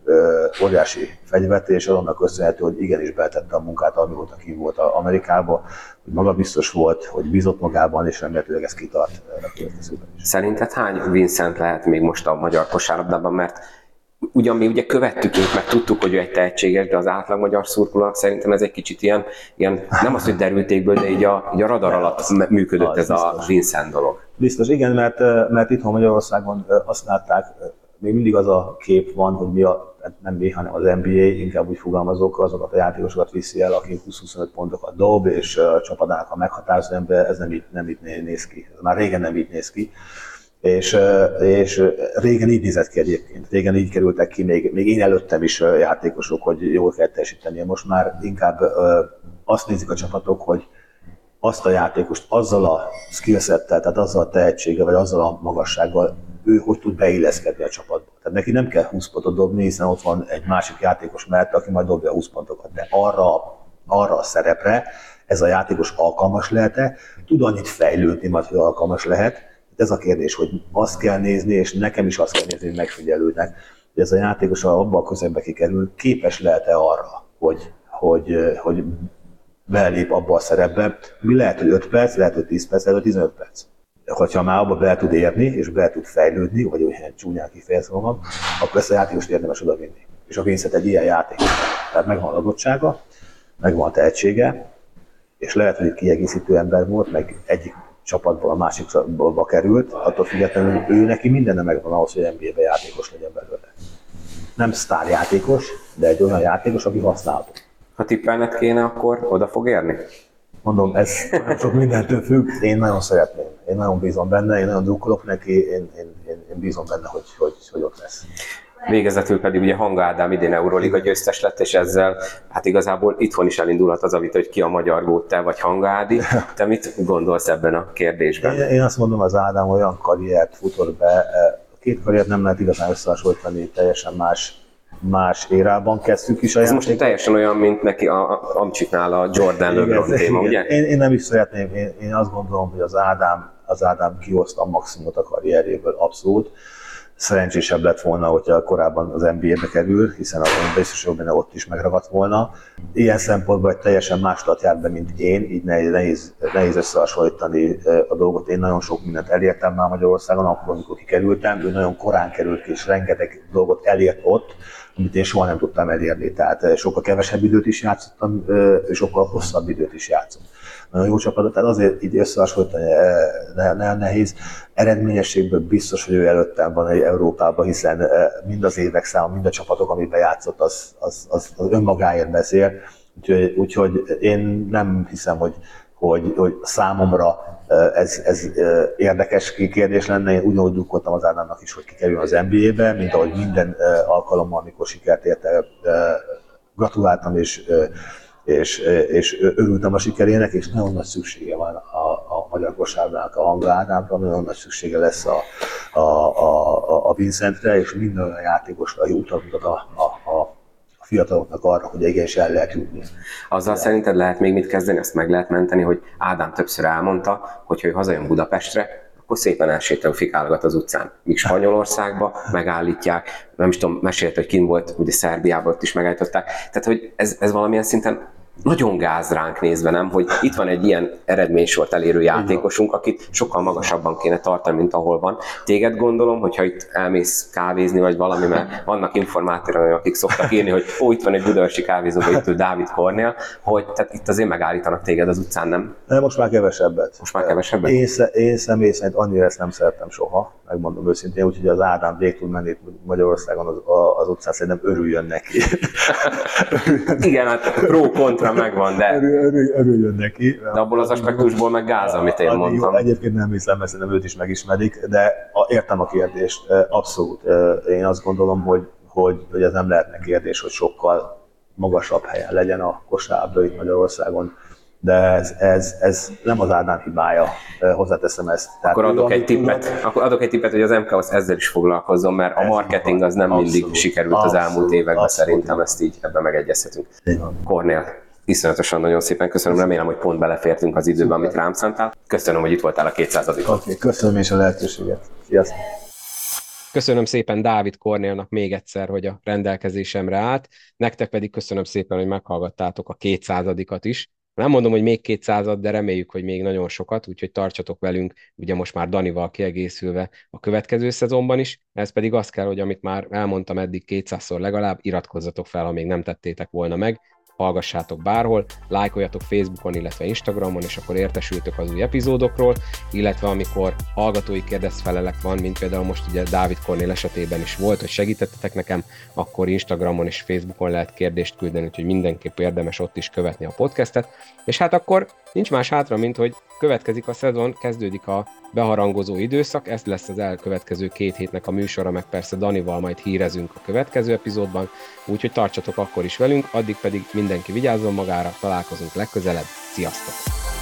óriási fegyvertés, annak köszönhető, hogy igenis betette a munkát, ami volt, aki volt Amerikába, hogy maga biztos volt, hogy bízott magában, és remélhetőleg ez kitart a következőben is. Szerinted hány Vincent lehet még most a magyar kosárlabdában, mert ugyan mi ugye követtük őt, mert tudtuk, hogy ő egy tehetséges, de az átlag magyar szurkolónak szerintem ez egy kicsit ilyen, ilyen nem az, hogy derültékből, de így a, így a radar alatt működött az ez biztos. a Vincent dolog. Biztos, igen, mert, mert itthon Magyarországon azt látták, még mindig az a kép van, hogy mi a, hát nem mi, hanem az NBA, inkább úgy fogalmazok, azokat a játékosokat viszi el, aki 20-25 pontokat dob, és csapatának a meghatározó ember, ez nem így, nem így néz ki. Ez már régen nem így néz ki és, és régen így nézett ki egyébként. Régen így kerültek ki, még, még én előttem is játékosok, hogy jól kell teljesíteni. Most már inkább azt nézik a csapatok, hogy azt a játékost azzal a skillsettel, tehát azzal a tehetséggel, vagy azzal a magassággal ő hogy tud beilleszkedni a csapatba. Tehát neki nem kell 20 pontot dobni, hiszen ott van egy másik játékos mellett, aki majd dobja 20 pontokat. De arra, arra a szerepre ez a játékos alkalmas lehet-e, tud annyit fejlődni, majd, hogy alkalmas lehet, ez a kérdés, hogy azt kell nézni, és nekem is azt kell nézni, hogy megfigyelődnek, hogy ez a játékos, ha abban a közegbe kikerül, képes lehet-e arra, hogy, hogy, hogy belép abba a szerepbe. Mi lehet, hogy 5 perc, lehet, hogy 10 perc, lehet, hogy 15 perc. Ha már abba be tud érni, és be tud fejlődni, vagy olyan csúnyán kifejezve magam, akkor ezt a játékost érdemes odavinni. És a Vincent egy ilyen játék. Tehát megvan a adottsága, megvan a tehetsége, és lehet, hogy egy kiegészítő ember volt, meg egyik csapatból a másik csapatba került, attól függetlenül ő neki minden megvan ahhoz, hogy NBA-be játékos legyen belőle. Nem sztárjátékos, de egy olyan játékos, aki használható. Ha tippelnet kéne, akkor oda fog érni? Mondom, ez sok mindentől függ. Én nagyon szeretném. Én nagyon bízom benne, én nagyon drukkolok neki, én, én, én, én bízom benne, hogy, hogy, hogy ott lesz. Végezetül pedig ugye Hanga Ádám idén Euroliga győztes lett, és ezzel hát igazából itthon is elindulhat az a vita, hogy ki a magyar gót, te vagy Hanga Ádi. Te mit gondolsz ebben a kérdésben? Én, én azt mondom, az Ádám olyan karriert futott be, e, a két karriert nem lehet igazán összehasonlítani, teljesen más más érában kezdtük is a Ez játékot. most teljesen olyan, mint neki a Amcsiknál a Jordan LeBron téma, ugye? Én, én, nem is szeretném, én, én azt gondolom, hogy az Ádám, az Ádám kihozta a maximumot a karrierjéből, abszolút szerencsésebb lett volna, hogyha korábban az NBA-be kerül, hiszen a biztos, hogy benne ott is megragadt volna. Ilyen szempontból egy teljesen másolat jár be, mint én, így nehéz, nehéz, nehéz összehasonlítani a dolgot. Én nagyon sok mindent elértem már Magyarországon, akkor, amikor kikerültem, ő nagyon korán került ki, és rengeteg dolgot elért ott, amit én soha nem tudtam elérni. Tehát sokkal kevesebb időt is játszottam, és sokkal hosszabb időt is játszottam nagyon jó csapat, tehát azért így összehasonlítani nagyon ne, nehéz. Eredményességből biztos, hogy ő előttem van egy Európában, hiszen eh, mind az évek száma, mind a csapatok, amiben játszott, az, az, az, az önmagáért beszél. Úgyhogy, úgyhogy én nem hiszem, hogy, hogy, hogy számomra eh, ez, ez eh, érdekes kérdés lenne. Én ugyanúgy drukkoltam az Ádámnak is, hogy kikerüljön az NBA-be, mint ahogy minden alkalommal, amikor sikert érte, gratuláltam, és és, és örültem a sikerének, és nagyon nagy szüksége van a, a magyar kosárlának, a hangládámra, nagyon nagy szüksége lesz a, a, a, a Vincentre, és minden olyan játékosra jó utat mutat a, a, a fiataloknak arra, hogy igenis el lehet jutni. Azzal De. szerinted lehet még mit kezdeni, azt meg lehet menteni, hogy Ádám többször elmondta, hogy ha ő hazajön Budapestre, akkor szépen elsétál, fikálgat az utcán. Míg Spanyolországba megállítják, nem is tudom, mesélt, hogy kim volt, ugye Szerbiában ott is megállították. Tehát, hogy ez, ez valamilyen szinten nagyon gáz ránk nézve, nem, hogy itt van egy ilyen eredménysort elérő játékosunk, akit sokkal magasabban kéne tartani, mint ahol van. Téged gondolom, hogyha itt elmész kávézni, vagy valami, mert vannak informátorok, akik szoktak írni, hogy ó, itt van egy budapesti kávézó, itt ül Dávid Kornél, hogy tehát itt azért megállítanak téged az utcán, nem? Nem, most már kevesebbet. Most már kevesebbet? Én, én személy szerint annyira ezt nem szerettem soha, megmondom őszintén, úgyhogy az Ádám végig tud menni Magyarországon az, az utcán, szerintem örüljön neki. Igen, hát pro-kontra megvan, de... Örül, örül, örüljön neki. De abból az aspektusból meg gáz, amit én mondtam. Jó, egyébként nem hiszem, mert szerintem őt is megismerik, de a, értem a kérdést, abszolút. Én azt gondolom, hogy, hogy, hogy ez nem lehetne kérdés, hogy sokkal magasabb helyen legyen a kosárlabda itt Magyarországon de ez, ez, ez nem az Ádám hibája, hozzáteszem ezt. Tehát akkor adok egy tippet, akkor adok egy tippet, hogy az MKOS ezzel is foglalkozom, mert a marketing az nem abszolút, mindig sikerült abszolút, az elmúlt években, abszolút, szerintem ezt így ebben megegyezhetünk. Kornél, iszonyatosan nagyon szépen köszönöm, remélem, hogy pont belefértünk az időben, amit rám szántál. Köszönöm, hogy itt voltál a 200 Oké, okay, köszönöm is a lehetőséget. Sziasztok! Köszönöm szépen Dávid Kornélnak még egyszer, hogy a rendelkezésemre állt, nektek pedig köszönöm szépen, hogy meghallgattátok a kétszázadikat is. Nem mondom, hogy még 200 de reméljük, hogy még nagyon sokat, úgyhogy tartsatok velünk, ugye most már Danival kiegészülve a következő szezonban is. Ez pedig az kell, hogy amit már elmondtam eddig 200-szor legalább, iratkozzatok fel, ha még nem tettétek volna meg, hallgassátok bárhol, lájkoljatok Facebookon, illetve Instagramon, és akkor értesültök az új epizódokról, illetve amikor hallgatói kérdezfelelek van, mint például most ugye Dávid Kornél esetében is volt, hogy segítettetek nekem, akkor Instagramon és Facebookon lehet kérdést küldeni, úgyhogy mindenképp érdemes ott is követni a podcastet. És hát akkor nincs más hátra, mint hogy következik a szezon, kezdődik a beharangozó időszak, ez lesz az elkövetkező két hétnek a műsora, meg persze Danival majd hírezünk a következő epizódban, úgyhogy tartsatok akkor is velünk, addig pedig mindenki vigyázzon magára, találkozunk legközelebb, sziasztok!